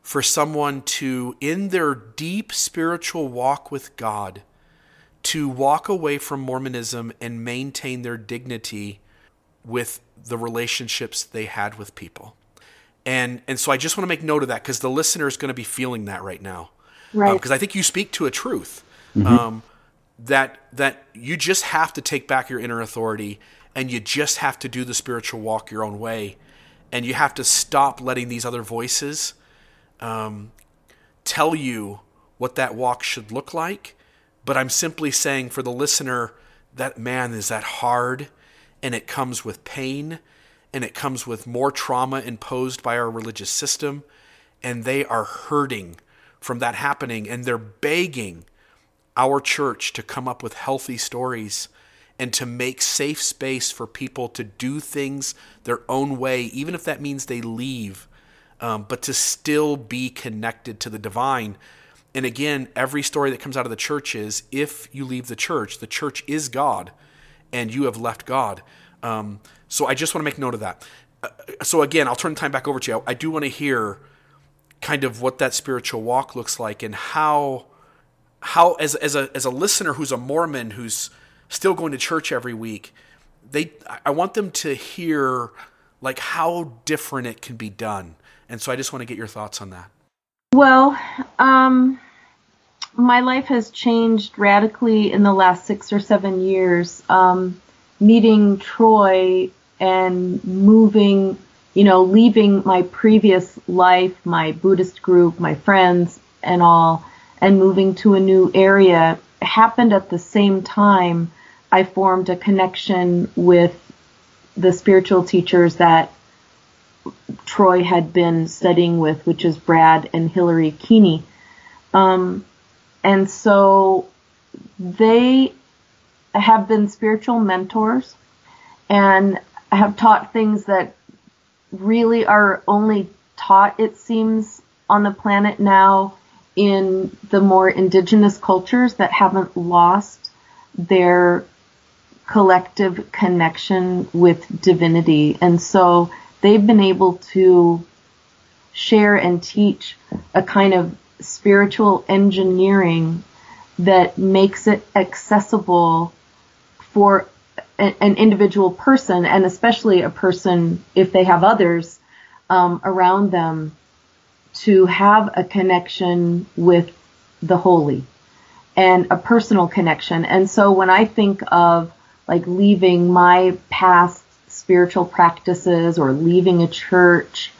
for someone to, in their deep spiritual walk with God, to walk away from Mormonism and maintain their dignity with the relationships they had with people. And and so I just want to make note of that because the listener is going to be feeling that right now.
Right.
Because I think you speak to a truth um, that that you just have to take back your inner authority and you just have to do the spiritual walk your own way, and you have to stop letting these other voices um, tell you what that walk should look like. But I'm simply saying for the listener that man is that hard, and it comes with pain, and it comes with more trauma imposed by our religious system, and they are hurting from that happening, and they're begging our church to come up with healthy stories and to make safe space for people to do things their own way, even if that means they leave, um, but to still be connected to the divine. And again, every story that comes out of the church is if you leave the church, the church is God and you have left God. Um, so I just want to make note of that. Uh, so again, I'll turn the time back over to you. I do want to hear kind of what that spiritual walk looks like and how how as as a as a listener who's a Mormon who's still going to church every week, they I want them to hear like how different it can be done. And so I just want to get your thoughts on that.
Well, um, my life has changed radically in the last six or seven years. Um, meeting Troy and moving, you know, leaving my previous life, my Buddhist group, my friends, and all, and moving to a new area happened at the same time I formed a connection with the spiritual teachers that Troy had been studying with, which is Brad and Hillary Keeney. Um, and so they have been spiritual mentors and have taught things that really are only taught, it seems, on the planet now in the more indigenous cultures that haven't lost their collective connection with divinity. And so they've been able to share and teach a kind of spiritual engineering that makes it accessible for an individual person and especially a person if they have others um, around them to have a connection with the holy and a personal connection. And so when I think of like leaving my past spiritual practices or leaving a church,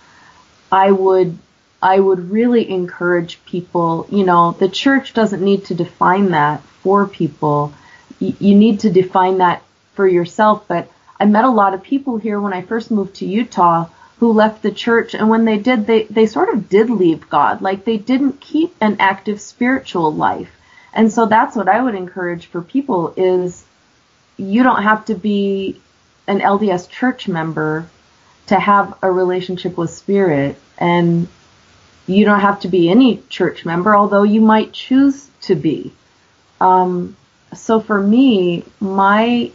I would I would really encourage people, you know, the church doesn't need to define that for people. Y- you need to define that for yourself, but I met a lot of people here when I first moved to Utah who left the church and when they did they they sort of did leave God. Like they didn't keep an active spiritual life. And so that's what I would encourage for people is you don't have to be an LDS church member to have a relationship with spirit and you don't have to be any church member, although you might choose to be. Um, so for me, my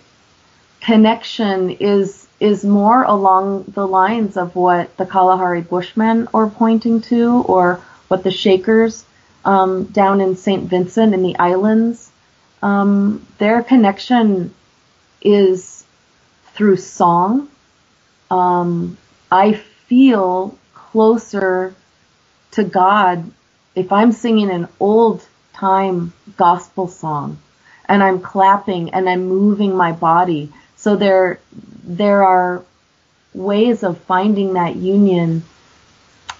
connection is is more along the lines of what the Kalahari Bushmen are pointing to, or what the Shakers um, down in St. Vincent in the islands. Um, their connection is through song. Um, I feel closer to God if I'm singing an old time gospel song and I'm clapping and I'm moving my body. So there, there are ways of finding that union.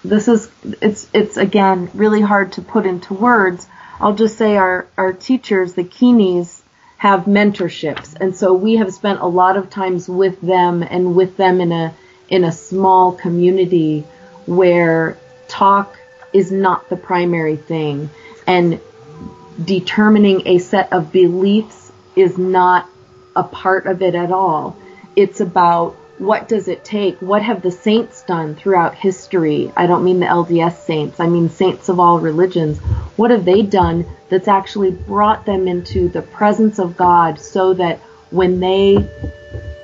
This is, it's, it's again really hard to put into words. I'll just say our, our teachers, the Keeneys, have mentorships. And so we have spent a lot of times with them and with them in a, in a small community where talk is not the primary thing and determining a set of beliefs is not a part of it at all. It's about what does it take? What have the saints done throughout history? I don't mean the LDS saints, I mean saints of all religions. What have they done that's actually brought them into the presence of God so that when they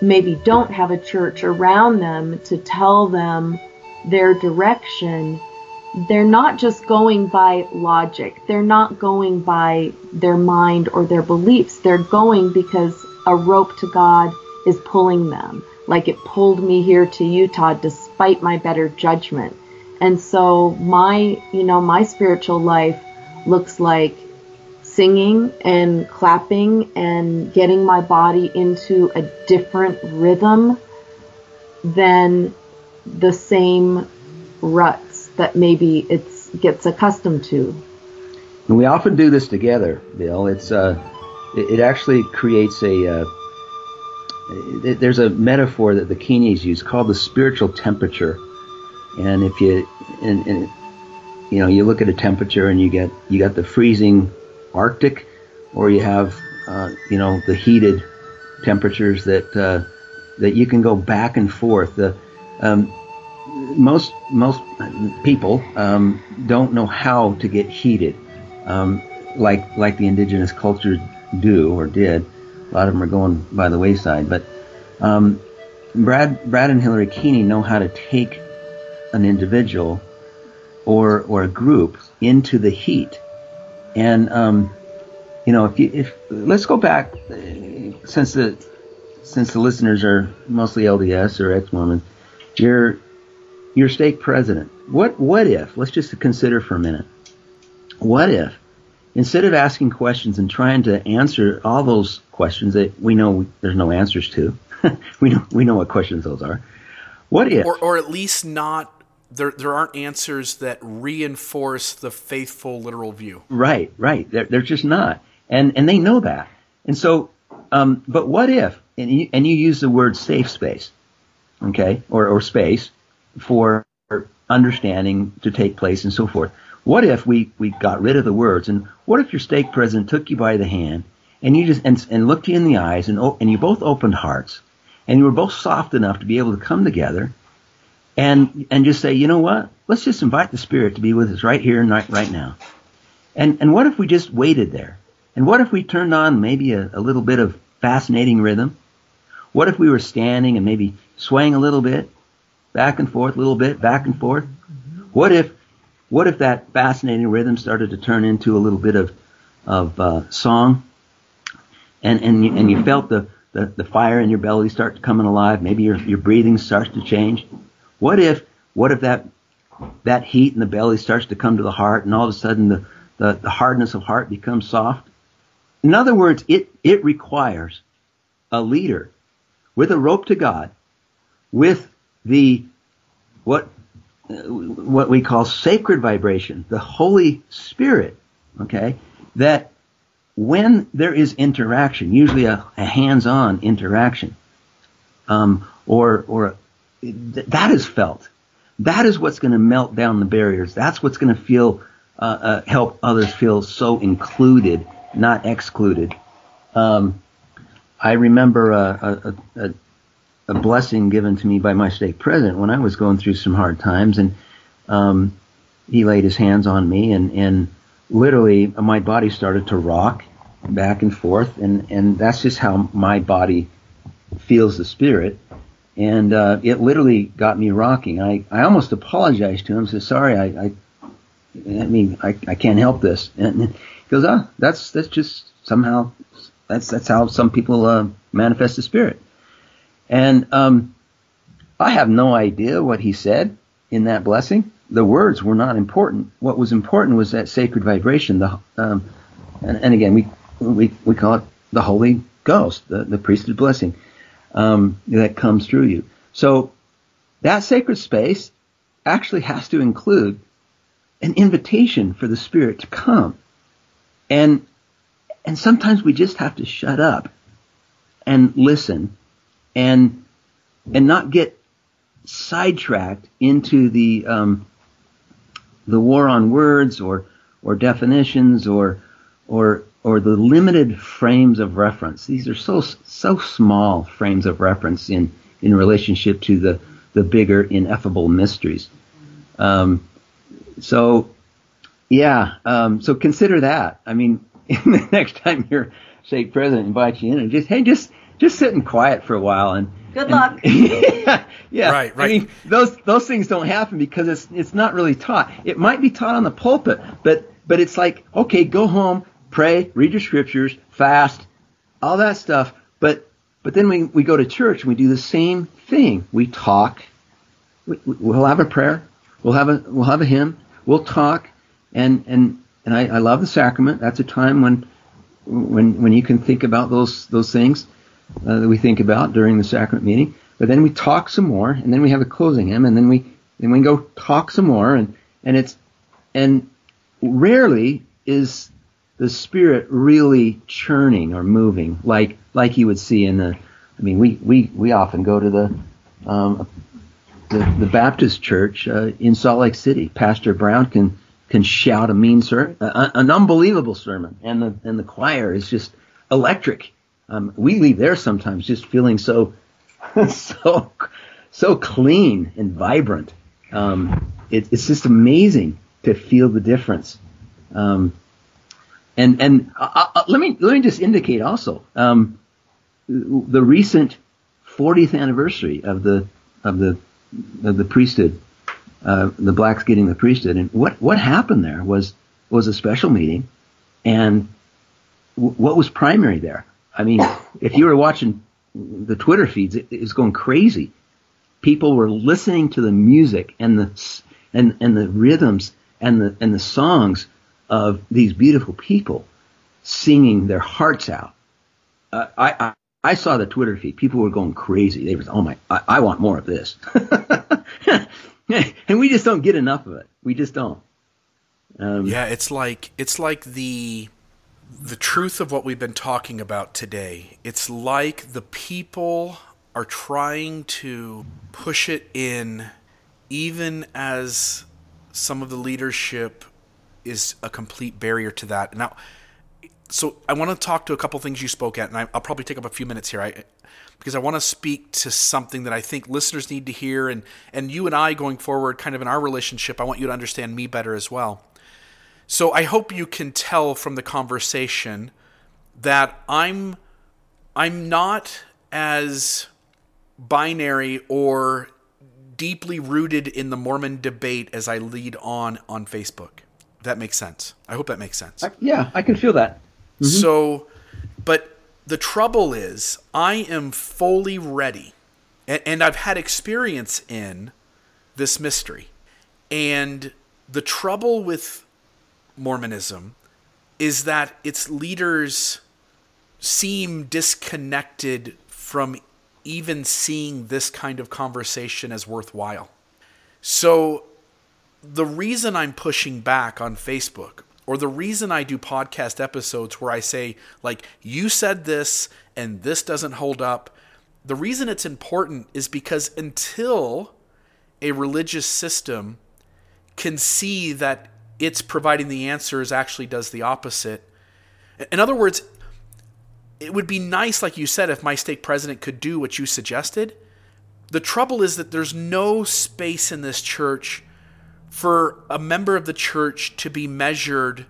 maybe don't have a church around them to tell them their direction, they're not just going by logic. They're not going by their mind or their beliefs. They're going because a rope to God is pulling them like it pulled me here to Utah despite my better judgment. And so my, you know, my spiritual life looks like singing and clapping and getting my body into a different rhythm than the same ruts that maybe it gets accustomed to.
And we often do this together, Bill. It's uh, it, it actually creates a. Uh, it, there's a metaphor that the Keeneys use called the spiritual temperature, and if you and, and you know you look at a temperature and you get you got the freezing Arctic, or you have uh, you know the heated temperatures that uh, that you can go back and forth. The um, most most people um, don't know how to get heated, um, like like the indigenous cultures do or did. A lot of them are going by the wayside, but um, Brad Brad and Hillary Keeney know how to take an individual or or a group into the heat, and um, you know if you if let's go back since the since the listeners are mostly LDS or ex-Mormon, you're your stake president. What what if? Let's just consider for a minute. What if instead of asking questions and trying to answer all those questions that we know there's no answers to, we know we know what questions those are. What if,
or, or at least not there there aren't answers that reinforce the faithful literal view.
Right, right. They're, they're just not, and and they know that. And so, um, but what if? And you, and you use the word safe space, okay, or or space for understanding to take place and so forth. What if we, we got rid of the words and what if your stake president took you by the hand and you just and, and looked you in the eyes and and you both opened hearts and you were both soft enough to be able to come together and and just say, you know what? Let's just invite the spirit to be with us right here and right, right now. And and what if we just waited there? And what if we turned on maybe a, a little bit of fascinating rhythm? What if we were standing and maybe swaying a little bit back and forth a little bit, back and forth. What if, what if that fascinating rhythm started to turn into a little bit of, of uh, song, and and you, and you felt the, the, the fire in your belly start coming alive. Maybe your your breathing starts to change. What if what if that that heat in the belly starts to come to the heart, and all of a sudden the, the, the hardness of heart becomes soft? In other words, it it requires a leader with a rope to God, with the what what we call sacred vibration, the Holy Spirit, okay, that when there is interaction, usually a, a hands-on interaction, um, or or th- that is felt. That is what's going to melt down the barriers. That's what's going to feel uh, uh, help others feel so included, not excluded. Um, I remember a, a, a, a blessing given to me by my stake president when I was going through some hard times, and um, he laid his hands on me, and and literally my body started to rock back and forth, and and that's just how my body feels the spirit, and uh, it literally got me rocking. I I almost apologized to him, said sorry, I I, I mean I I can't help this, and he goes, ah, that's that's just somehow that's that's how some people uh, manifest the spirit. And um, I have no idea what he said in that blessing. The words were not important. What was important was that sacred vibration. The um, and, and, again, we we we call it the Holy Ghost, the, the priesthood blessing um, that comes through you. So that sacred space actually has to include an invitation for the Spirit to come. And and sometimes we just have to shut up and listen and and not get sidetracked into the um, the war on words or or definitions or or or the limited frames of reference. These are so so small frames of reference in in relationship to the the bigger ineffable mysteries. Um, so yeah, um, so consider that. I mean, the next time your stake president invites you in, and just hey, just just sitting quiet for a while and
good and, luck.
yeah, yeah.
Right, right.
I mean, those those things don't happen because it's it's not really taught. It might be taught on the pulpit, but but it's like okay, go home, pray, read your scriptures, fast, all that stuff. But But then we, we go to church and we do the same thing. We talk. We, we'll have a prayer. We'll have a we'll have a hymn. We'll talk, and and and I, I love the sacrament. That's a time when when when you can think about those those things uh, that we think about during the sacrament meeting. But then we talk some more, and then we have a closing hymn, and then we then we go talk some more, and and it's and rarely is the spirit really churning or moving like like you would see in the. I mean, we we we often go to the um, the, the Baptist church uh, in Salt Lake City. Pastor Brown can can shout a mean sermon, an unbelievable sermon, and the and the choir is just electric. Um, we leave there sometimes just feeling so so so clean and vibrant. Um, it, it's just amazing to feel the difference. Um, and and uh, uh, let me let me just indicate also um, the recent 40th anniversary of the of the of the priesthood, uh, the blacks getting the priesthood, and what what happened there was was a special meeting, and w- what was primary there? I mean, if you were watching the Twitter feeds, it, it was going crazy. People were listening to the music and the and and the rhythms and the and the songs of these beautiful people singing their hearts out. Uh, I, I, I saw the Twitter feed. People were going crazy. They were, oh my, I, I want more of this. and we just don't get enough of it. We just don't.
Um, yeah, it's like it's like the the truth of what we've been talking about today. It's like the people are trying to push it in, even as some of the leadership is a complete barrier to that. Now, so I want to talk to a couple things you spoke at, and I, will probably take up a few minutes here. I, because I want to speak to something that I think listeners need to hear, and and you and I going forward, kind of in our relationship, I want you to understand me better as well. So I hope you can tell from the conversation that I'm I'm not as binary or deeply rooted in the Mormon debate as I lead on on Facebook that makes sense. I hope that makes sense.
I, yeah, I can feel that.
Mm-hmm. So, but the trouble is, I am fully ready, and, and I've had experience in this mystery. And the trouble with Mormonism is that its leaders seem disconnected from even seeing this kind of conversation as worthwhile. So the reason I'm pushing back on Facebook or the reason I do podcast episodes where I say, like, you said this and this doesn't hold up, the reason it's important is because until a religious system can see that it's providing the answers actually does the opposite. In other words, it would be nice, like you said, if my stake president could do what you suggested. The trouble is that there's no space in this church for a member of the church to be measured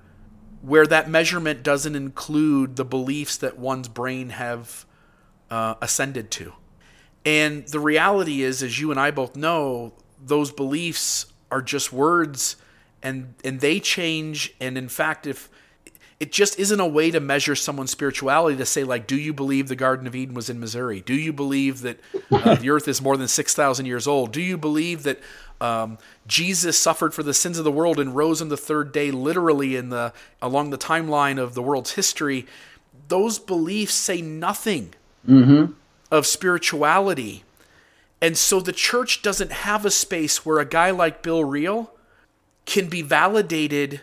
where that measurement doesn't include the beliefs that one's brain have uh, ascended to. And the reality is, as you and I both know, those beliefs are just words and and they change and in fact if it just isn't a way to measure someone's spirituality to say like do you believe the garden of eden was in missouri do you believe that uh, the earth is more than 6000 years old do you believe that um, Jesus suffered for the sins of the world and rose on the third day, literally in the along the timeline of the world's history. Those beliefs say nothing
mm-hmm.
of spirituality, and so the church doesn't have a space where a guy like Bill Reel can be validated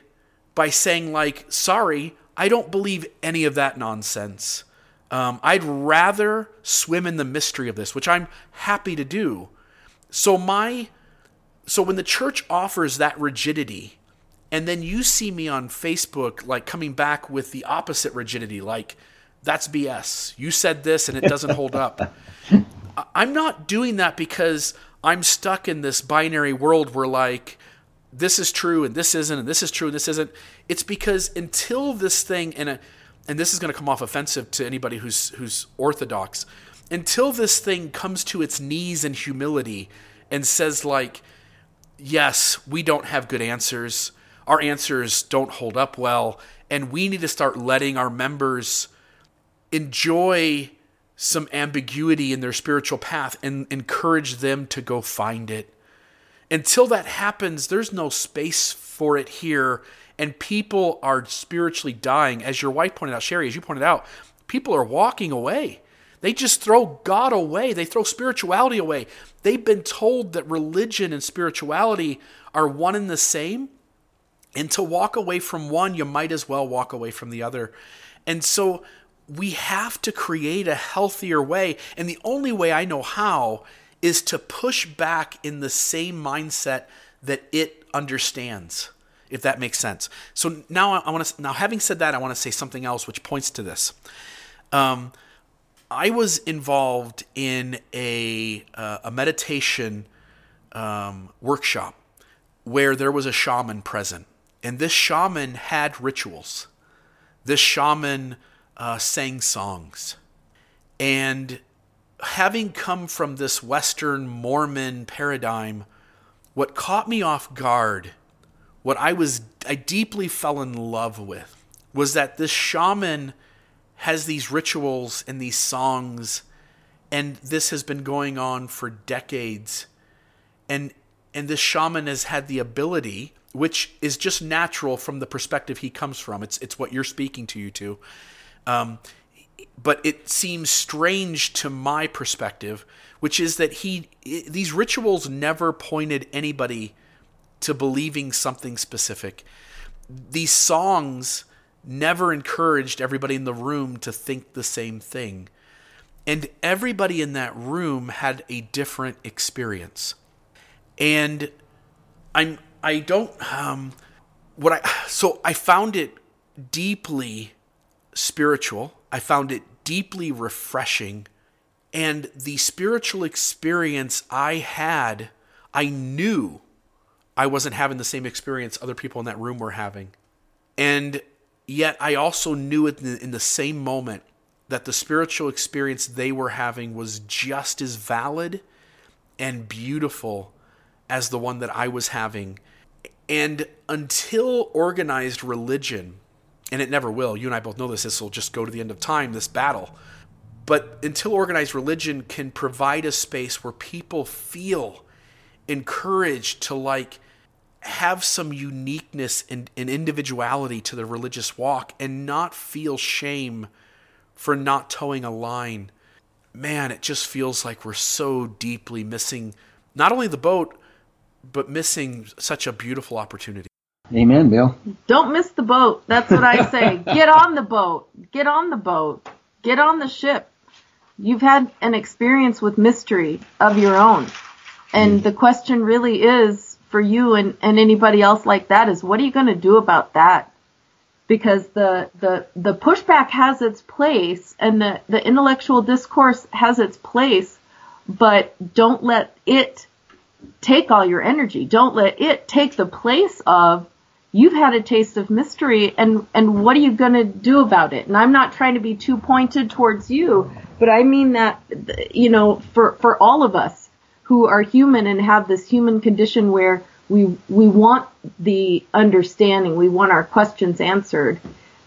by saying like, "Sorry, I don't believe any of that nonsense." Um, I'd rather swim in the mystery of this, which I'm happy to do. So my so when the church offers that rigidity, and then you see me on Facebook like coming back with the opposite rigidity, like that's BS. You said this and it doesn't hold up. I'm not doing that because I'm stuck in this binary world where like this is true and this isn't and this is true and this isn't. It's because until this thing and a, and this is going to come off offensive to anybody who's who's orthodox, until this thing comes to its knees in humility and says like yes, we don't have good answers. Our answers don't hold up well. And we need to start letting our members enjoy some ambiguity in their spiritual path and encourage them to go find it. Until that happens, there's no space for it here, and people are spiritually dying. As your wife pointed out, Sherry, as you pointed out, people are walking away. They just throw God away. They throw spirituality away. They've been told that religion and spirituality are one and the same. And to walk away from one, you might as well walk away from the other. And so we have to create a healthier way. And the only way I know how is to push back in the same mindset that it understands, if that makes sense. So now I want to, now having said that, I want to say something else which points to this. Um, I was involved in a, uh, a meditation um, workshop where there was a shaman present. And this shaman had rituals. This shaman uh, sang songs. And having come from this Western Mormon paradigm, what caught me off guard, what I was I deeply fell in love with, was that this shaman has these rituals and these songs, and this has been going on for decades. And and this shaman has had the ability, which is just natural from the perspective he comes from. It's it's what you're speaking to you to. Um, but it seems strange to my perspective, which is that he these rituals never pointed anybody to believing something specific. These songs never encouraged everybody in the room to think the same thing. And everybody in that room had a different experience. And I'm I don't um what I so I found it deeply spiritual. I found it deeply refreshing. And the spiritual experience I had, I knew I wasn't having the same experience other people in that room were having. And Yet I also knew it in the, same moment that the spiritual experience they were having was just as valid and beautiful as the one that I was having. And until organized religion, and it never will, you and I both know this, this will just go to the end of time, this battle. But until organized religion can provide a space where people feel encouraged to like have some uniqueness and, and individuality to the religious walk and not feel shame for not toeing a line. Man, it just feels like we're so deeply missing not only the boat, but missing such a beautiful opportunity.
Amen, Bill.
Don't miss the boat. That's what I say. Get on the boat. Get on the boat. Get on the ship. You've had an experience with mystery of your own. And mm. the question really is for you and, and anybody else like that is what are you going to do about that? Because the, the, the pushback has its place and the, the intellectual discourse has its place, but don't let it take all your energy. Don't let it take the place of you've had a taste of mystery and, and what are you going to do about it? And I'm not trying to be too pointed towards you, but I mean that, you know, for, for all of us who are human and have this human condition where we we want the understanding, we want our questions answered,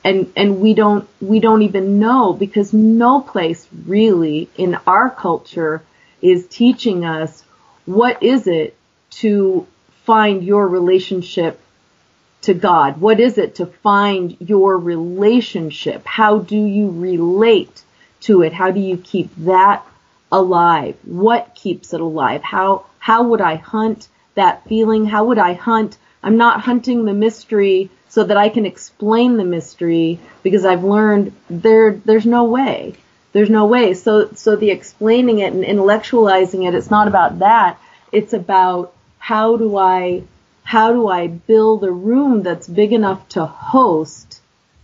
and and we don't we don't even know because no place really in our culture is teaching us what is it to find your relationship to God? What is it to find your relationship? How do you relate to it? How do you keep that alive? What keeps it alive? How, how would I hunt that feeling? How would I hunt? I'm not hunting the mystery so that I can explain the mystery because I've learned there, there's no way. There's no way. So, so the explaining it and intellectualizing it, it's not about that. It's about how do I, how do I build a room that's big enough to host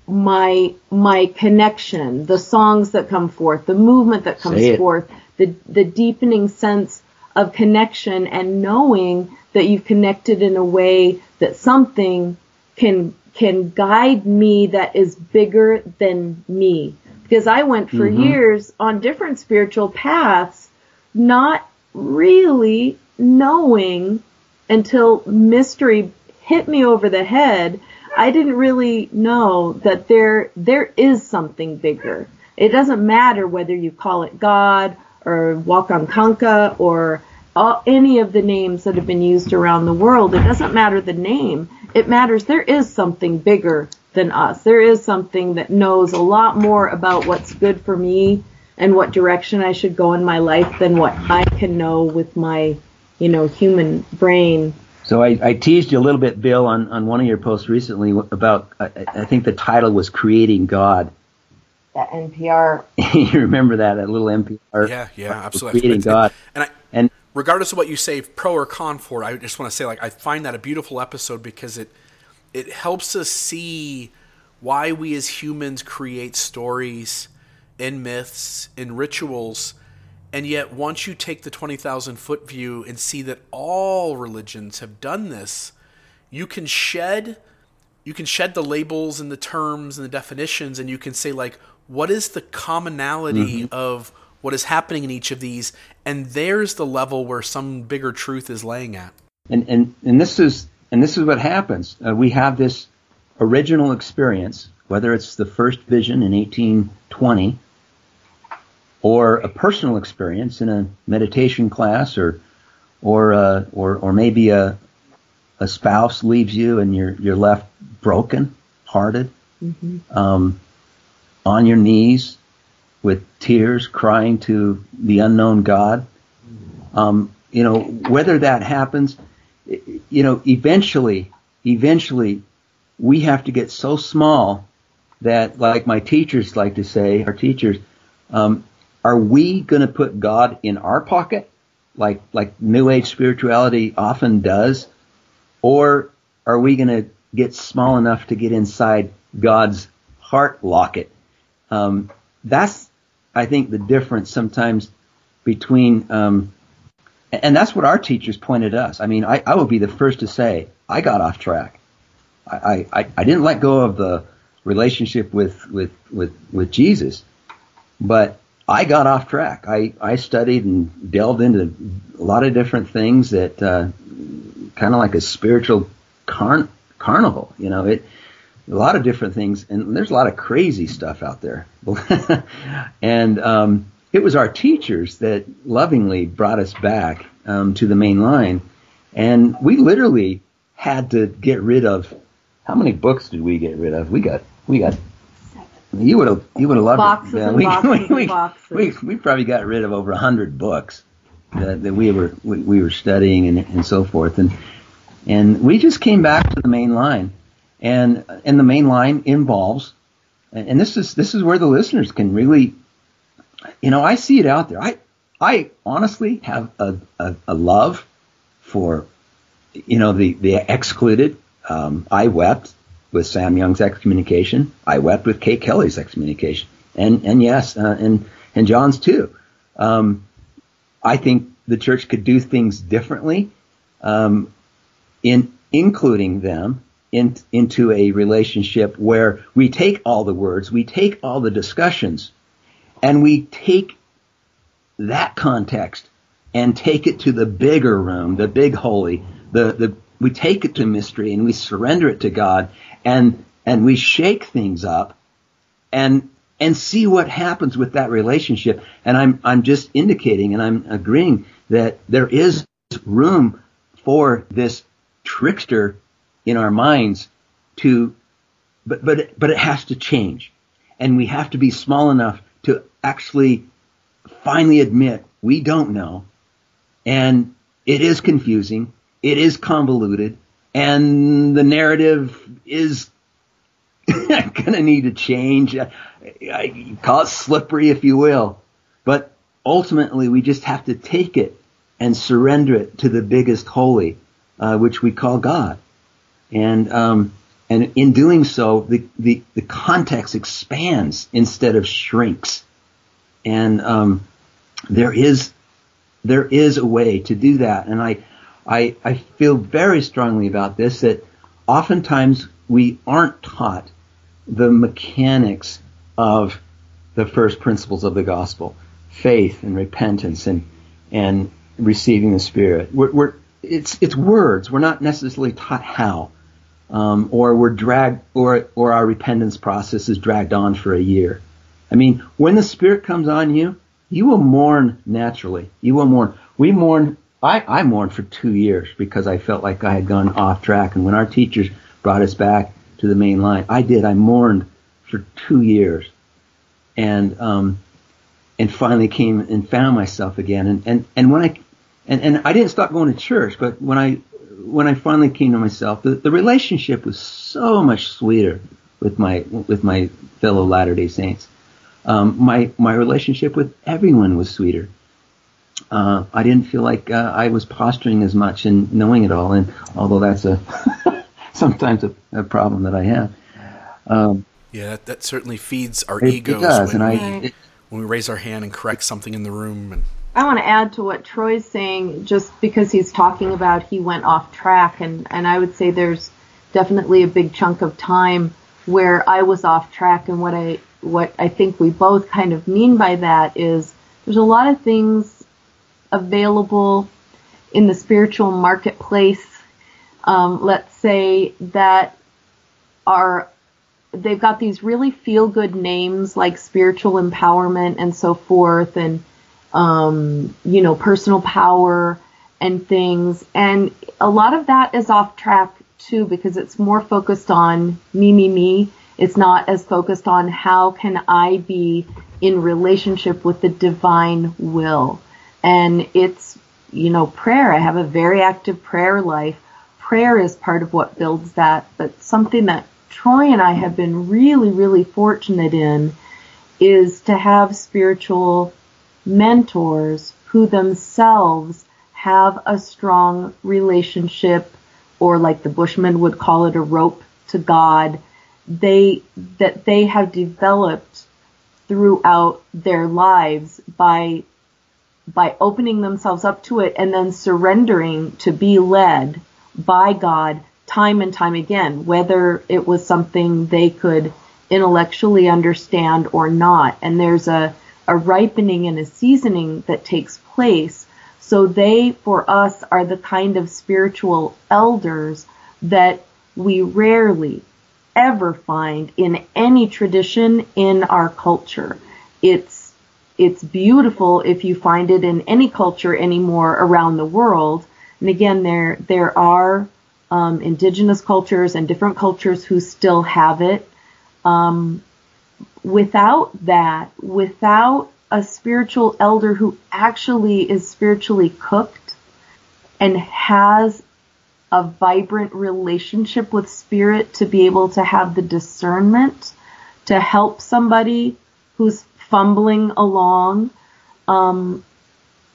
my, my connection, the songs that come forth, the movement that comes forth, the, the deepening sense of connection and knowing that you've connected in a way that something can can guide me that is bigger than me. Because I went for mm-hmm. years on different spiritual paths, not really knowing until mystery hit me over the head. I didn't really know that there there is something bigger It doesn't matter whether you call it God or Wakan Tanka or all, any of the names that have been used around the world. It doesn't matter the name. It matters there is something bigger than us. There is something that knows a lot more about what's good for me and what direction I should go in my life than what I can know with my, you know, human brain.
So I, I teased you a little bit, Bill, on, on one of your posts recently about, I, I think the title was Creating God.
That NPR.
you remember that, that little NPR?
Yeah, yeah, absolutely.
Creating God.
And I,
and
regardless of what you say, pro or con for it, I just want to say, like, I find that a beautiful episode because it it helps us see why we as humans create stories and myths and rituals. And yet, once you take the 20,000 foot view and see that all religions have done this, you can shed you can shed the labels and the terms and the definitions and you can say like what is the commonality mm-hmm. of what is happening in each of these? And there's the level where some bigger truth is laying at.
And and and this is and this is what happens. Uh, we have this original experience whether it's the first vision in 1820 or a personal experience in a meditation class or or uh, or or maybe a a spouse leaves you and you're you're left broken hearted mm-hmm. um, on your knees with tears crying to the unknown God um, you know whether that happens you know eventually eventually we have to get so small that like my teachers like to say our teachers um, are we going to put God in our pocket, like like New Age spirituality often does, or are we going to get small enough to get inside God's heart locket? Um, that's, I think, the difference sometimes between, um, and that's what our teachers pointed us. I mean, I, I will be the first to say I got off track. I, I, I didn't let go of the relationship with, with, with, with Jesus, but I got off track. I, I studied and delved into a lot of different things that uh, kind of like a spiritual carn- carnival. You know, it a lot of different things, and there's a lot of crazy stuff out there. and um, it was our teachers that lovingly brought us back um, to the main line, and we literally had to get rid of. How many books did we get rid of? We got we got you would have you would have loved
boxes
it. Yeah,
and
we,
boxes
we,
and boxes.
We, we probably got rid of over a hundred books that, that we were we, we were studying and, and so forth, and and we just came back to the main line, and and the main line involves, and this is this is where the listeners can really, you know, I see it out there. I I honestly have a a, a love for, you know, the the excluded. Um, I wept with Sam Young's excommunication. I wept with Kate Kelly's excommunication, and and yes, uh, and and John's too. Um, I think the church could do things differently, um, in including them in, into a relationship where we take all the words, we take all the discussions, and we take that context and take it to the bigger room, the big holy, the the we take it to mystery and we surrender it to God and and we shake things up and and see what happens with that relationship. And I'm I'm just indicating and I'm agreeing that there is room for this trickster in our minds to but but but it has to change. And we have to be small enough to actually finally admit we don't know. And it is confusing. It is convoluted and the narrative is going to need to change. I, call it slippery, if you will. But ultimately, we just have to take it and surrender it to the biggest holy, uh, which we call God. And um, and in doing so, the, the, the context expands instead of shrinks. And um, there is there is a way to do that. And I I, I feel very strongly about this that oftentimes we aren't taught the mechanics of the first principles of the gospel, faith and repentance and and receiving the Spirit. We're, we're it's it's words. We're not necessarily taught how, um, or we're dragged, or or our repentance process is dragged on for a year. I mean, when the Spirit comes on you, you will mourn naturally. You will mourn. We mourn. I, I mourned for two years because I felt like I had gone off track. And when our teachers brought us back to the main line, I did. I mourned for two years, and um, and finally came and found myself again. And and and when I and and I didn't stop going to church, but when I when I finally came to myself, the, the relationship was so much sweeter with my with my fellow Latter Day Saints. Um, my my relationship with everyone was sweeter. Uh, I didn't feel like uh, I was posturing as much and knowing it all, and although that's a sometimes a, a, problem that I have. Um,
yeah, that, that, certainly feeds our
it,
egos
it does,
when,
and
we,
it,
when we raise our hand and correct something in the room. And
I want to add to what Troy's saying, just because he's talking about he went off track, and and I would say there's definitely a big chunk of time where I was off track, and what I what I think we both kind of mean by that is there's a lot of things available in the spiritual marketplace. Um, let's say that are they've got these really feel good names like spiritual empowerment and so forth, and um, you know personal power and things, and a lot of that is off track too because it's more focused on me, me, me it's not as focused on how can I be in relationship with the divine will. And it's, you know, prayer. I have a very active prayer life. Prayer is part of what builds that, but something that Troy and I have been really, really fortunate in is to have spiritual mentors who themselves have a strong relationship, or like the Bushmen would call it, a rope to God they that they have developed throughout their lives by by opening themselves up to it and then surrendering to be led by God time and time again, whether it was something they could intellectually understand or not. And there's a, a ripening and a seasoning that takes place. So they, for us, are the kind of spiritual elders that we rarely, ever find in any tradition in our culture. It's it's beautiful if you find it in any culture anymore around the world. And again, there there are um, indigenous cultures and different cultures who still have it. Um, without that, without a spiritual elder who actually is spiritually cooked and has a vibrant relationship with spirit to be able to have the discernment to help somebody who's fumbling along. Um,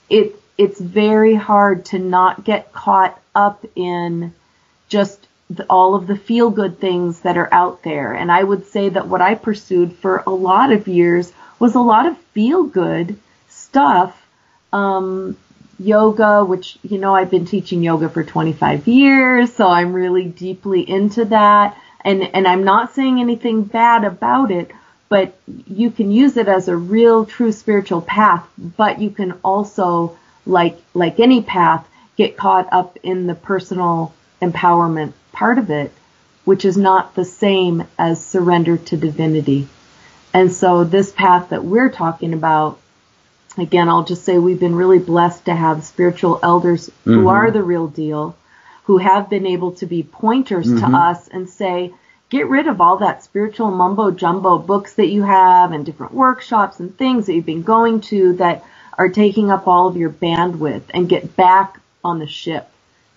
it it's very hard to not get caught up in just the, all of the feel good things that are out there. And I would say that what I pursued for a lot of years was a lot of feel good stuff um, yoga, which, you know, I've been teaching yoga for 25 years, so I'm really deeply into that. And, and I'm not saying anything bad about it, but you can use it as a real true spiritual path, but you can also, like, like any path, get caught up in the personal empowerment part of it, which is not the same as surrender to divinity. And so this path that we're talking about again, I'll just say we've been really blessed to have spiritual elders mm-hmm. who are the real deal, who have been able to be pointers mm-hmm. to us and say, get rid of all that spiritual mumbo jumbo books that you have and different workshops and things that you've been going to that are taking up all of your bandwidth and get back on the ship.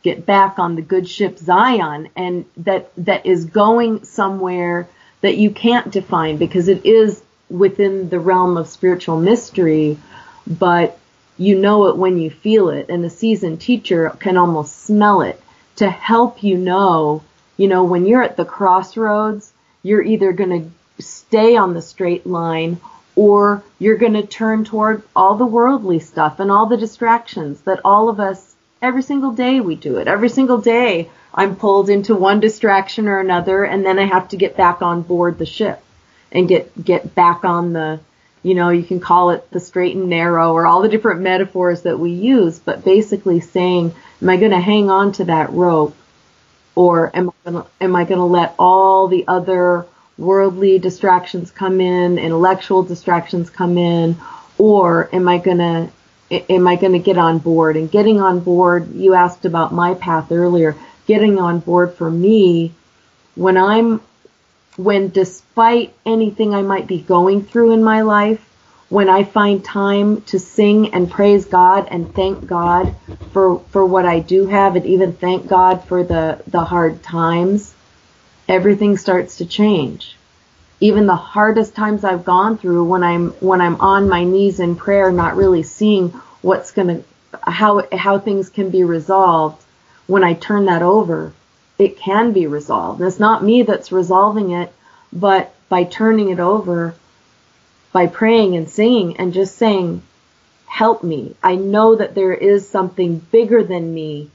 Get back on the good ship Zion and that, that is going somewhere that you can't define because it is within the realm of spiritual mystery but you know it when you feel it and the seasoned teacher can almost smell it to help you know, you know, when you're at the crossroads, you're either going to stay on the straight line or you're going to turn toward all the worldly stuff and all the distractions that all of us every single day we do it. Every single day I'm pulled into one distraction or another and then I have to get back on board the ship and get get back on the you know, you can call it the straight and narrow or all the different metaphors that we use, but basically saying, am I going to hang on to that rope or am I going to, am I going to let all the other worldly distractions come in, intellectual distractions come in, or am I gonna am I gonna get on board? And getting on board, you asked about my path earlier. Getting on board for me, when I'm when despite anything I might be going through in my life, when I find time to sing and praise God and thank God for for what I do have and even thank God for the the hard times, everything starts to change. Even the hardest times I've gone through when I'm when I'm on my knees in prayer not really seeing what's going to how how things can be resolved when I turn that over, it can be resolved. And It's not me that's resolving it, but by turning it over, by praying and singing and just saying, help me. I know that there is something bigger than me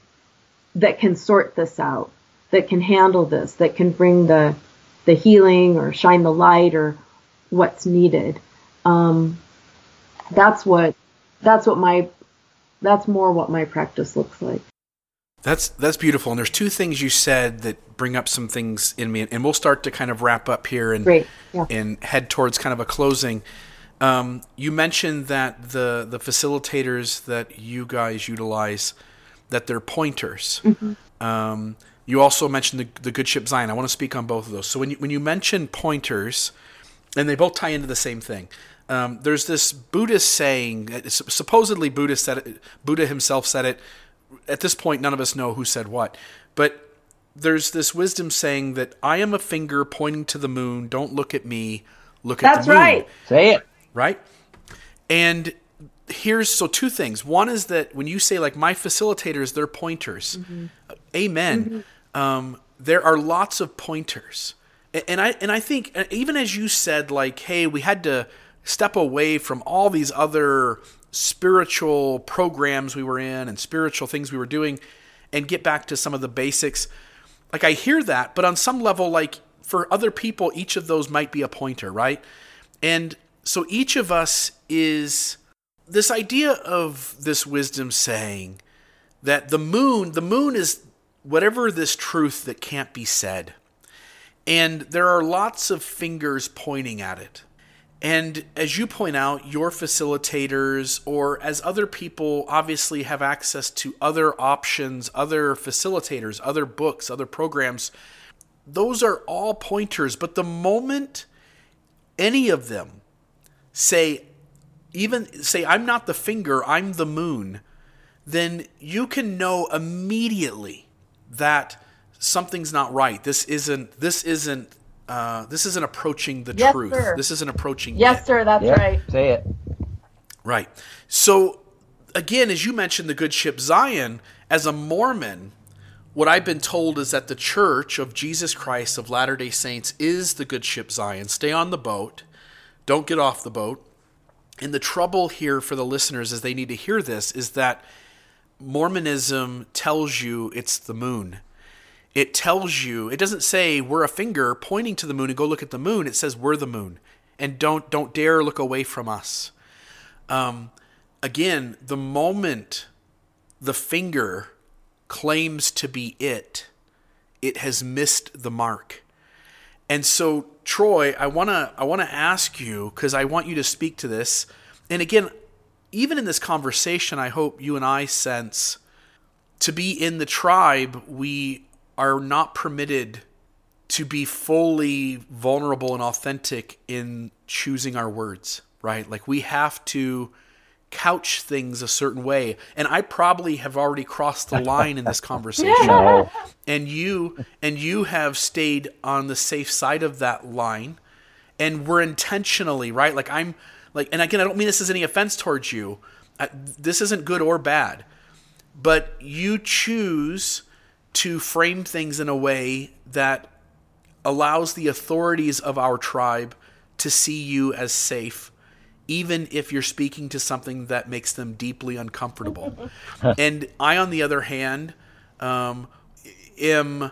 that can sort this out, that can handle this, that can bring the, the healing or shine the light or what's needed. Um, that's what, that's what my, that's more what my practice looks like.
That's that's beautiful. And there's two things you said that bring up some things in me, and we'll start to kind of wrap up here and
yeah.
and head towards kind of a closing. Um, you mentioned that the the facilitators that you guys utilize that they're pointers.
Mm-hmm.
Um, you also mentioned the, the good ship Zion. I want to speak on both of those. So when you, when you mention pointers, and they both tie into the same thing. Um, there's this Buddhist saying, supposedly Buddhist said it, Buddha himself said it at this point, none of us know who said what, but there's this wisdom saying that I am a finger pointing to the moon. Don't look at me. Look at
That's
the moon.
That's right.
Say it.
Right. And here's so two things. One is that when you say like my facilitators, they're pointers. Amen. Um, there are lots of pointers, and I and I think uh, even as you said, like, hey, we had to step away from all these other spiritual programs we were in and spiritual things we were doing and get back to some of the basics. Like I hear that, but on some level, like for other people, each of those might be a pointer, right? And so each of us is this idea of this wisdom saying that the moon, the moon is whatever this truth that can't be said. And there are lots of fingers pointing at it. And as you point out, your facilitators, or as other people obviously have access to other options, other facilitators, other books, other programs, those are all pointers. But the moment any of them say, even say, I'm not the finger, I'm the moon, then you can know immediately that something's not right. This isn't, this isn't uh, this isn't approaching the
Yes,
truth.
sir.
This isn't approaching
Yes,
it.
sir. That's
Yep,
right.
Say it.
Right. So again, as you mentioned, the good ship Zion, as a Mormon, what I've been told is that the Church of Jesus Christ of Latter day Saints is the good ship Zion. Stay on the boat, don't get off the boat. And the trouble here for the listeners, as they need to hear this, is that Mormonism tells you it's the moon. It tells you, it doesn't say we're a finger pointing to the moon and go look at the moon. It says we're the moon. And don't don't dare look away from us. Um, again, the moment the finger claims to be it, it has missed the mark. And so, Troy, I wanna I wanna ask you because I want you to speak to this. And again, even in this conversation, I hope you and I sense to be in the tribe, we are not permitted to be fully vulnerable and authentic in choosing our words, right? Like we have to couch things a certain way. And I probably have already crossed the line in this conversation.
No.
And you and you have stayed on the safe side of that line. And we're intentionally, right? Like I'm like and again, I don't mean this as any offense towards you. I, this isn't good or bad. But you choose to frame things in a way that allows the authorities of our tribe to see you as safe, even if you're speaking to something that makes them deeply uncomfortable. and I, on the other hand, um, am,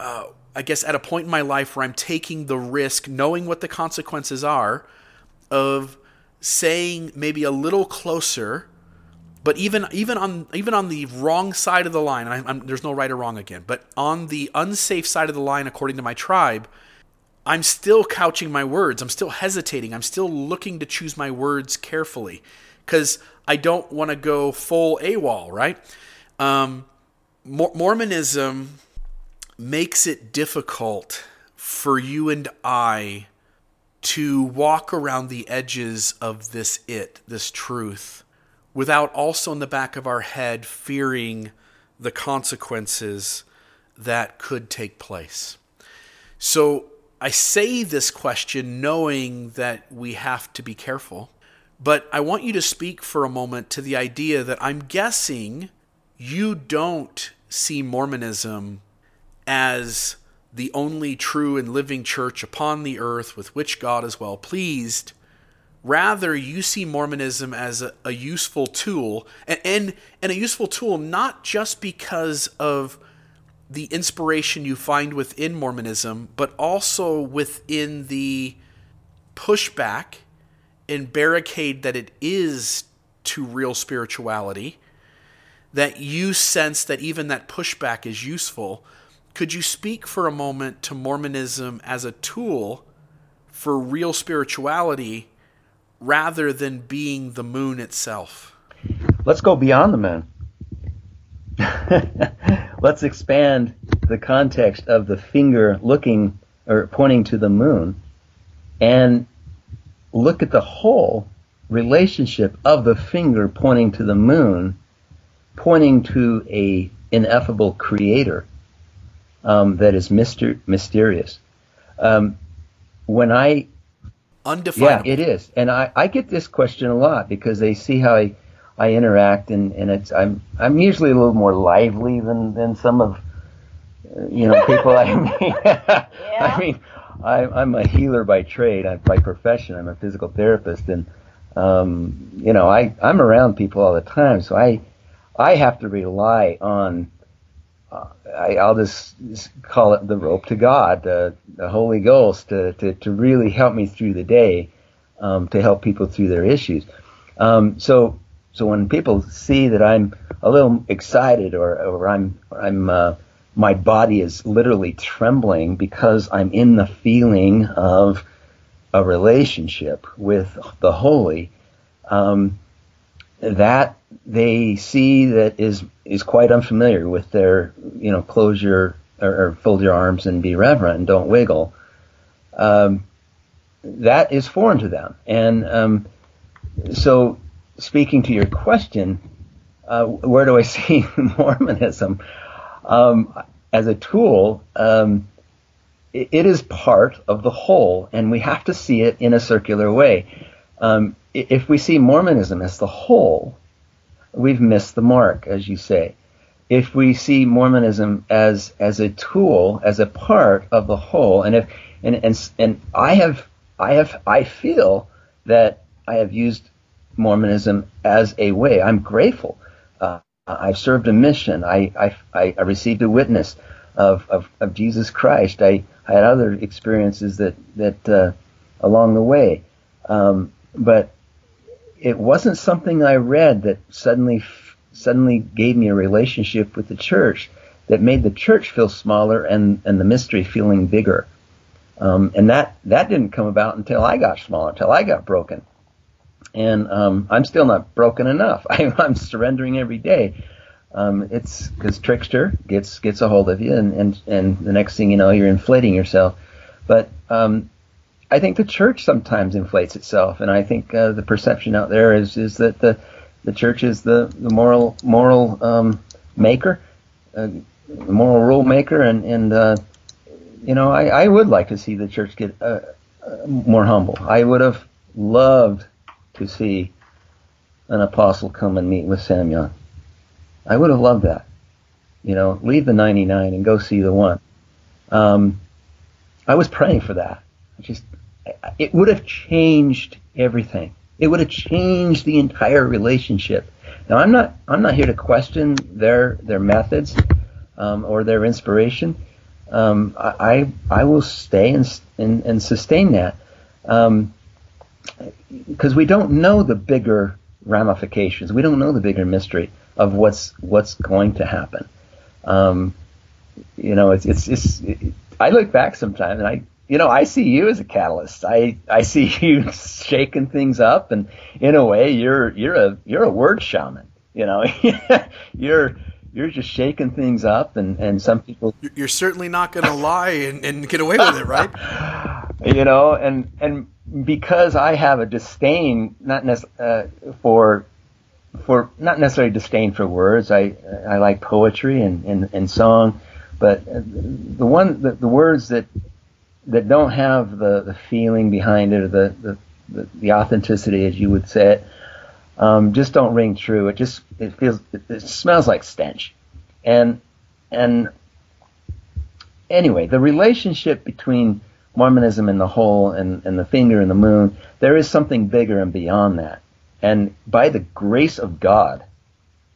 uh, I guess, at a point in my life where I'm taking the risk, knowing what the consequences are, of saying maybe a little closer but even even on even on the wrong side of the line, I, I'm, there's no right or wrong again. But on the unsafe side of the line, according to my tribe, I'm still couching my words. I'm still hesitating. I'm still looking to choose my words carefully because I don't want to go full AWOL, right? Um, Mormonism makes it difficult for you and I to walk around the edges of this it, this truth, without also in the back of our head fearing the consequences that could take place. So I say this question knowing that we have to be careful, but I want you to speak for a moment to the idea that I'm guessing you don't see Mormonism as the only true and living church upon the earth with which God is well pleased. Rather, you see Mormonism as a, a useful tool, and, and, and a useful tool not just because of the inspiration you find within Mormonism, but also within the pushback and barricade that it is to real spirituality, that you sense that even that pushback is useful. Could you speak for a moment to Mormonism as a tool for real spirituality rather than being the moon itself?
Let's go beyond the moon. Let's expand the context of the finger looking or pointing to the moon and look at the whole relationship of the finger pointing to the moon, pointing to a ineffable creator um, that is myster- mysterious. Um, when I
undefinable,
yeah, it is, and I, I get this question a lot because they see how I I interact, and, and it's I'm I'm usually a little more lively than than some of you know people I mean. yeah. I mean, I, I'm a healer by trade. I'm, by profession, I'm a physical therapist, and um, you know I I'm around people all the time, so I I have to rely on I, will just, call it the rope to God, the, the Holy Ghost, to, to, to, really help me through the day, um, to help people through their issues. Um, so, so when people see that I'm a little excited or, or I'm, I'm, uh, my body is literally trembling because I'm in the feeling of a relationship with the Holy, um, that they see that is is quite unfamiliar with their you know close your or, or fold your arms and be reverent and don't wiggle. Um, that is foreign to them, and um, so speaking to your question, uh, where do I see Mormonism um, as a tool? Um, it, it is part of the whole, and we have to see it in a circular way. Um, if we see Mormonism as the whole, we've missed the mark, as you say. If we see Mormonism as as a tool, as a part of the whole, and if and and and I have I have I feel that I have used Mormonism as a way. I'm grateful. Uh, I've served a mission. I, I I received a witness of of, of Jesus Christ. I, I had other experiences that that uh, along the way, um, but it wasn't something I read that suddenly suddenly gave me a relationship with the church that made the church feel smaller and, and the mystery feeling bigger. Um, and that that didn't come about until I got smaller, until I got broken. And um, I'm still not broken enough. I, am surrendering every day. Um, it's because trickster gets gets a hold of you, and, and and the next thing you know, you're inflating yourself. But um, I think the church sometimes inflates itself, and I think uh, the perception out there is is that the the church is the, the moral moral um, maker, uh, the moral rule maker, and and uh, you know I, I would like to see the church get uh, uh, more humble. I would have loved to see an apostle come and meet with Samuel. I would have loved that. You know, leave the 99 and go see the one. Um, I was praying for that. I just it would have changed everything. It would have changed the entire relationship. Now, I'm not I'm not here to question their their methods um, or their inspiration. Um, I I will stay and and, and sustain that because um, we don't know the bigger ramifications. We don't know the bigger mystery of what's what's going to happen. Um, you know, it's it's, it's it, I look back sometimes and I you know, I see you as a catalyst. I, I see you shaking things up, and in a way, you're you're a you're a word shaman. You know, you're you're just shaking things up, and and some people.
You're certainly not going to lie and, and get away with it, right?
you know, and and because I have a disdain, not nec- uh, for for not necessarily disdain for words. I I like poetry and and, and song, but the one the, the words that that don't have the, the feeling behind it or the, the, the, the authenticity, as you would say it, um, just don't ring true. It just it feels it, it smells like stench, and and anyway, the relationship between Mormonism and the whole and, and the finger and the moon, there is something bigger and beyond that. And by the grace of God,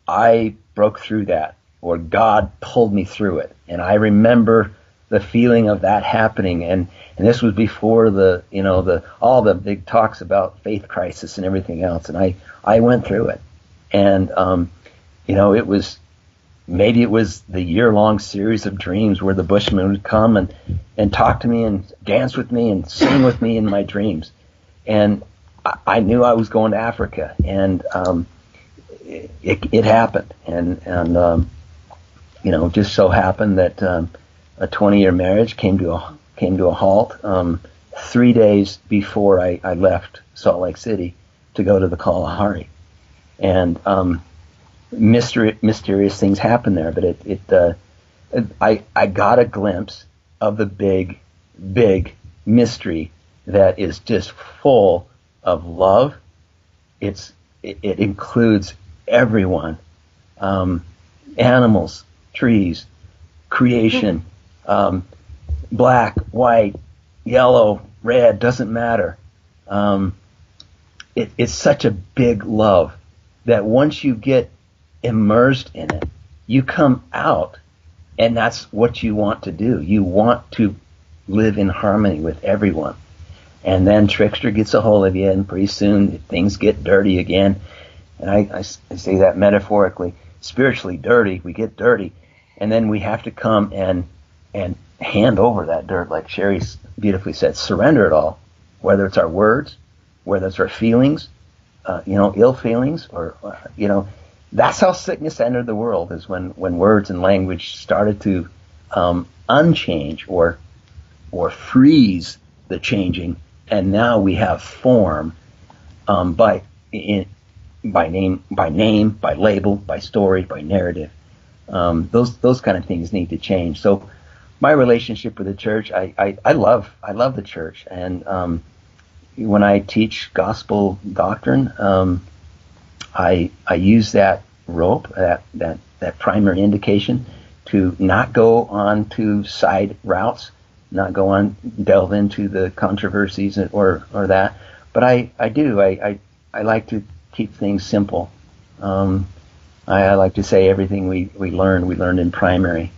I broke through that, or God pulled me through it. And I remember the feeling of that happening. And and this was before the you know the all the big talks about faith crisis and everything else. And I I went through it. And um you know it was maybe it was the year long series of dreams where the Bushmen would come and and talk to me and dance with me and sing with me in my dreams. And I, I knew I was going to Africa. And um it, it, it happened. And and um you know just so happened that um a 20 year marriage came to a came to a halt um, three days before I, I left Salt Lake City to go to the Kalahari, and um, mystery, mysterious things happened there. But it, it, uh, I I got a glimpse of the big big mystery that is just full of love. It's it, it includes everyone, um, animals, trees, creation um, black, white, yellow, red, doesn't matter. Um, it, it's such a big love that once you get immersed in it, you come out and that's what you want to do. You want to live in harmony with everyone. And then Trickster gets a hold of you and pretty soon things get dirty again. And I, I, I say that metaphorically, spiritually dirty. We get dirty and then we have to come and and hand over that dirt, like Sherry beautifully said, surrender it all, whether it's our words, whether it's our feelings, uh, you know, ill feelings, or, uh, you know, that's how sickness entered the world is when, when words and language started to um, unchange or or freeze the changing, and now we have form um, by in, by name by name by label by story by narrative. Um, those those kind of things need to change. So my relationship with the church, I, I, I love I love the church, and um, when I teach gospel doctrine, um, I I use that rope that that that primary indication to not go on to side routes, not go on delve into the controversies or or that, but I I do. I I, I like to keep things simple. Um, I, I like to say everything we we learn we learned in primary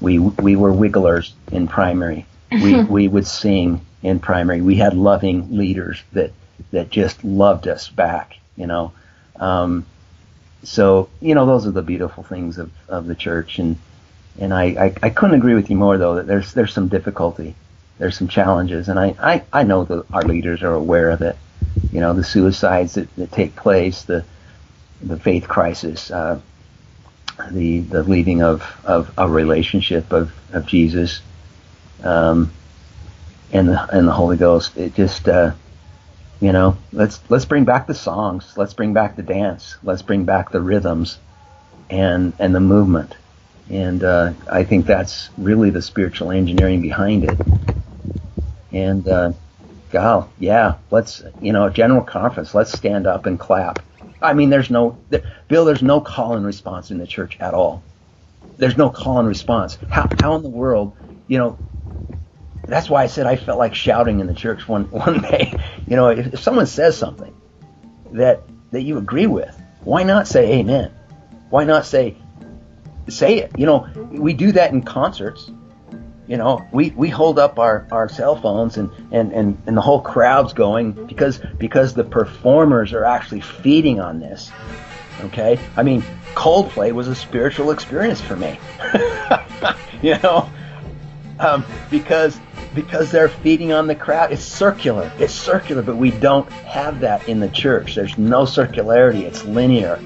we we were wigglers in primary. We we would sing in primary. We had loving leaders that that just loved us back. You know, um, so you know those are the beautiful things of, of the church. And and I, I, I couldn't agree with you more though that there's there's some difficulty, there's some challenges, and I I, I know that our leaders are aware of it. You know the suicides that, that take place, the the faith crisis. Uh, the the leaving of, of a relationship of, of Jesus um, and the and the Holy Ghost. It just uh, you know let's let's bring back the songs. Let's bring back the dance. Let's bring back the rhythms and and the movement. And uh, I think that's really the spiritual engineering behind it. And uh, God, yeah, let's you know general conference. Let's stand up and clap I mean, there's no, there, Bill, there's no call and response in the church at all. There's no call and response. How, how in the world, you know, that's why I said I felt like shouting in the church one, one day. You know, if, if someone says something that, that you agree with, why not say amen? Why not say, say it? You know, we do that in concerts you know, we, we hold up our, our cell phones and, and, and, and the whole crowd's going because because the performers are actually feeding on this. Okay? I mean, Coldplay was a spiritual experience for me. you know? um, because because they're feeding on the crowd. It's circular. It's circular, but we don't have that in the church. There's no circularity. It's linear.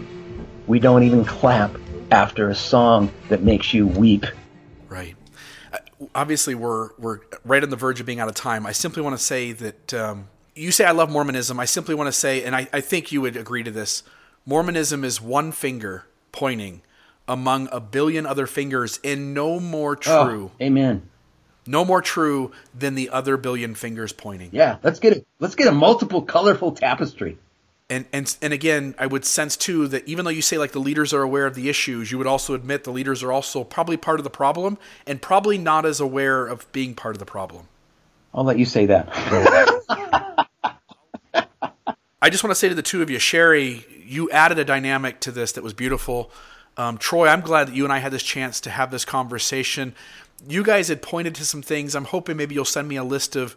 We don't even clap after a song that makes you weep.
Obviously, we're we're right on the verge of being out of time. I simply want to say that um, you say I love Mormonism. I simply want to say, and I, I think you would agree to this. Mormonism is one finger pointing among a billion other fingers, and no more true.
Oh, amen.
No more true than the other billion fingers pointing.
Yeah, let's get it. Let's get a multiple colorful tapestry.
And, and and again, I would sense too that even though you say like the leaders are aware of the issues, you would also admit the leaders are also probably part of the problem and probably not as aware of being part of the problem.
I'll let you say that.
I just want to say to the two of you, Sherry, you added a dynamic to this that was beautiful. Um, Troy, I'm glad that you and I had this chance to have this conversation. You guys had pointed to some things. I'm hoping maybe you'll send me a list of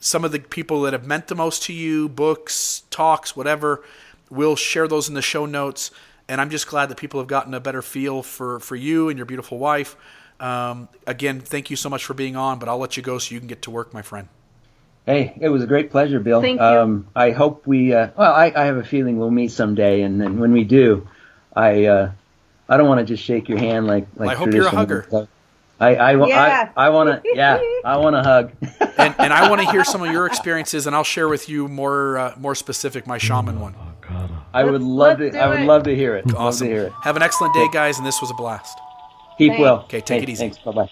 some of the people that have meant the most to you, books, talks, whatever. We'll share those in the show notes. And I'm just glad that people have gotten a better feel for, for you and your beautiful wife. Um, again, thank you so much for being on, but I'll let you go so you can get to work, my friend.
Hey, it was a great pleasure, Bill.
Thank you.
Um, I hope we. Uh, well, I, I have a feeling we'll meet someday, and then when we do, I uh, I don't want to just shake your hand like like.
I hope you're a
traditional-
hugger.
I I,
Yeah.
I, I want to yeah I want to hug.
and, and I want to hear some of your experiences, and I'll share with you more uh, more specific my shaman one.
I would love
let's
to I would
it.
love to hear it. Love to hear it.
Have an excellent day, guys, and this was a blast.
Keep
Thanks.
well.
Okay, take it easy.
Thanks. Bye bye.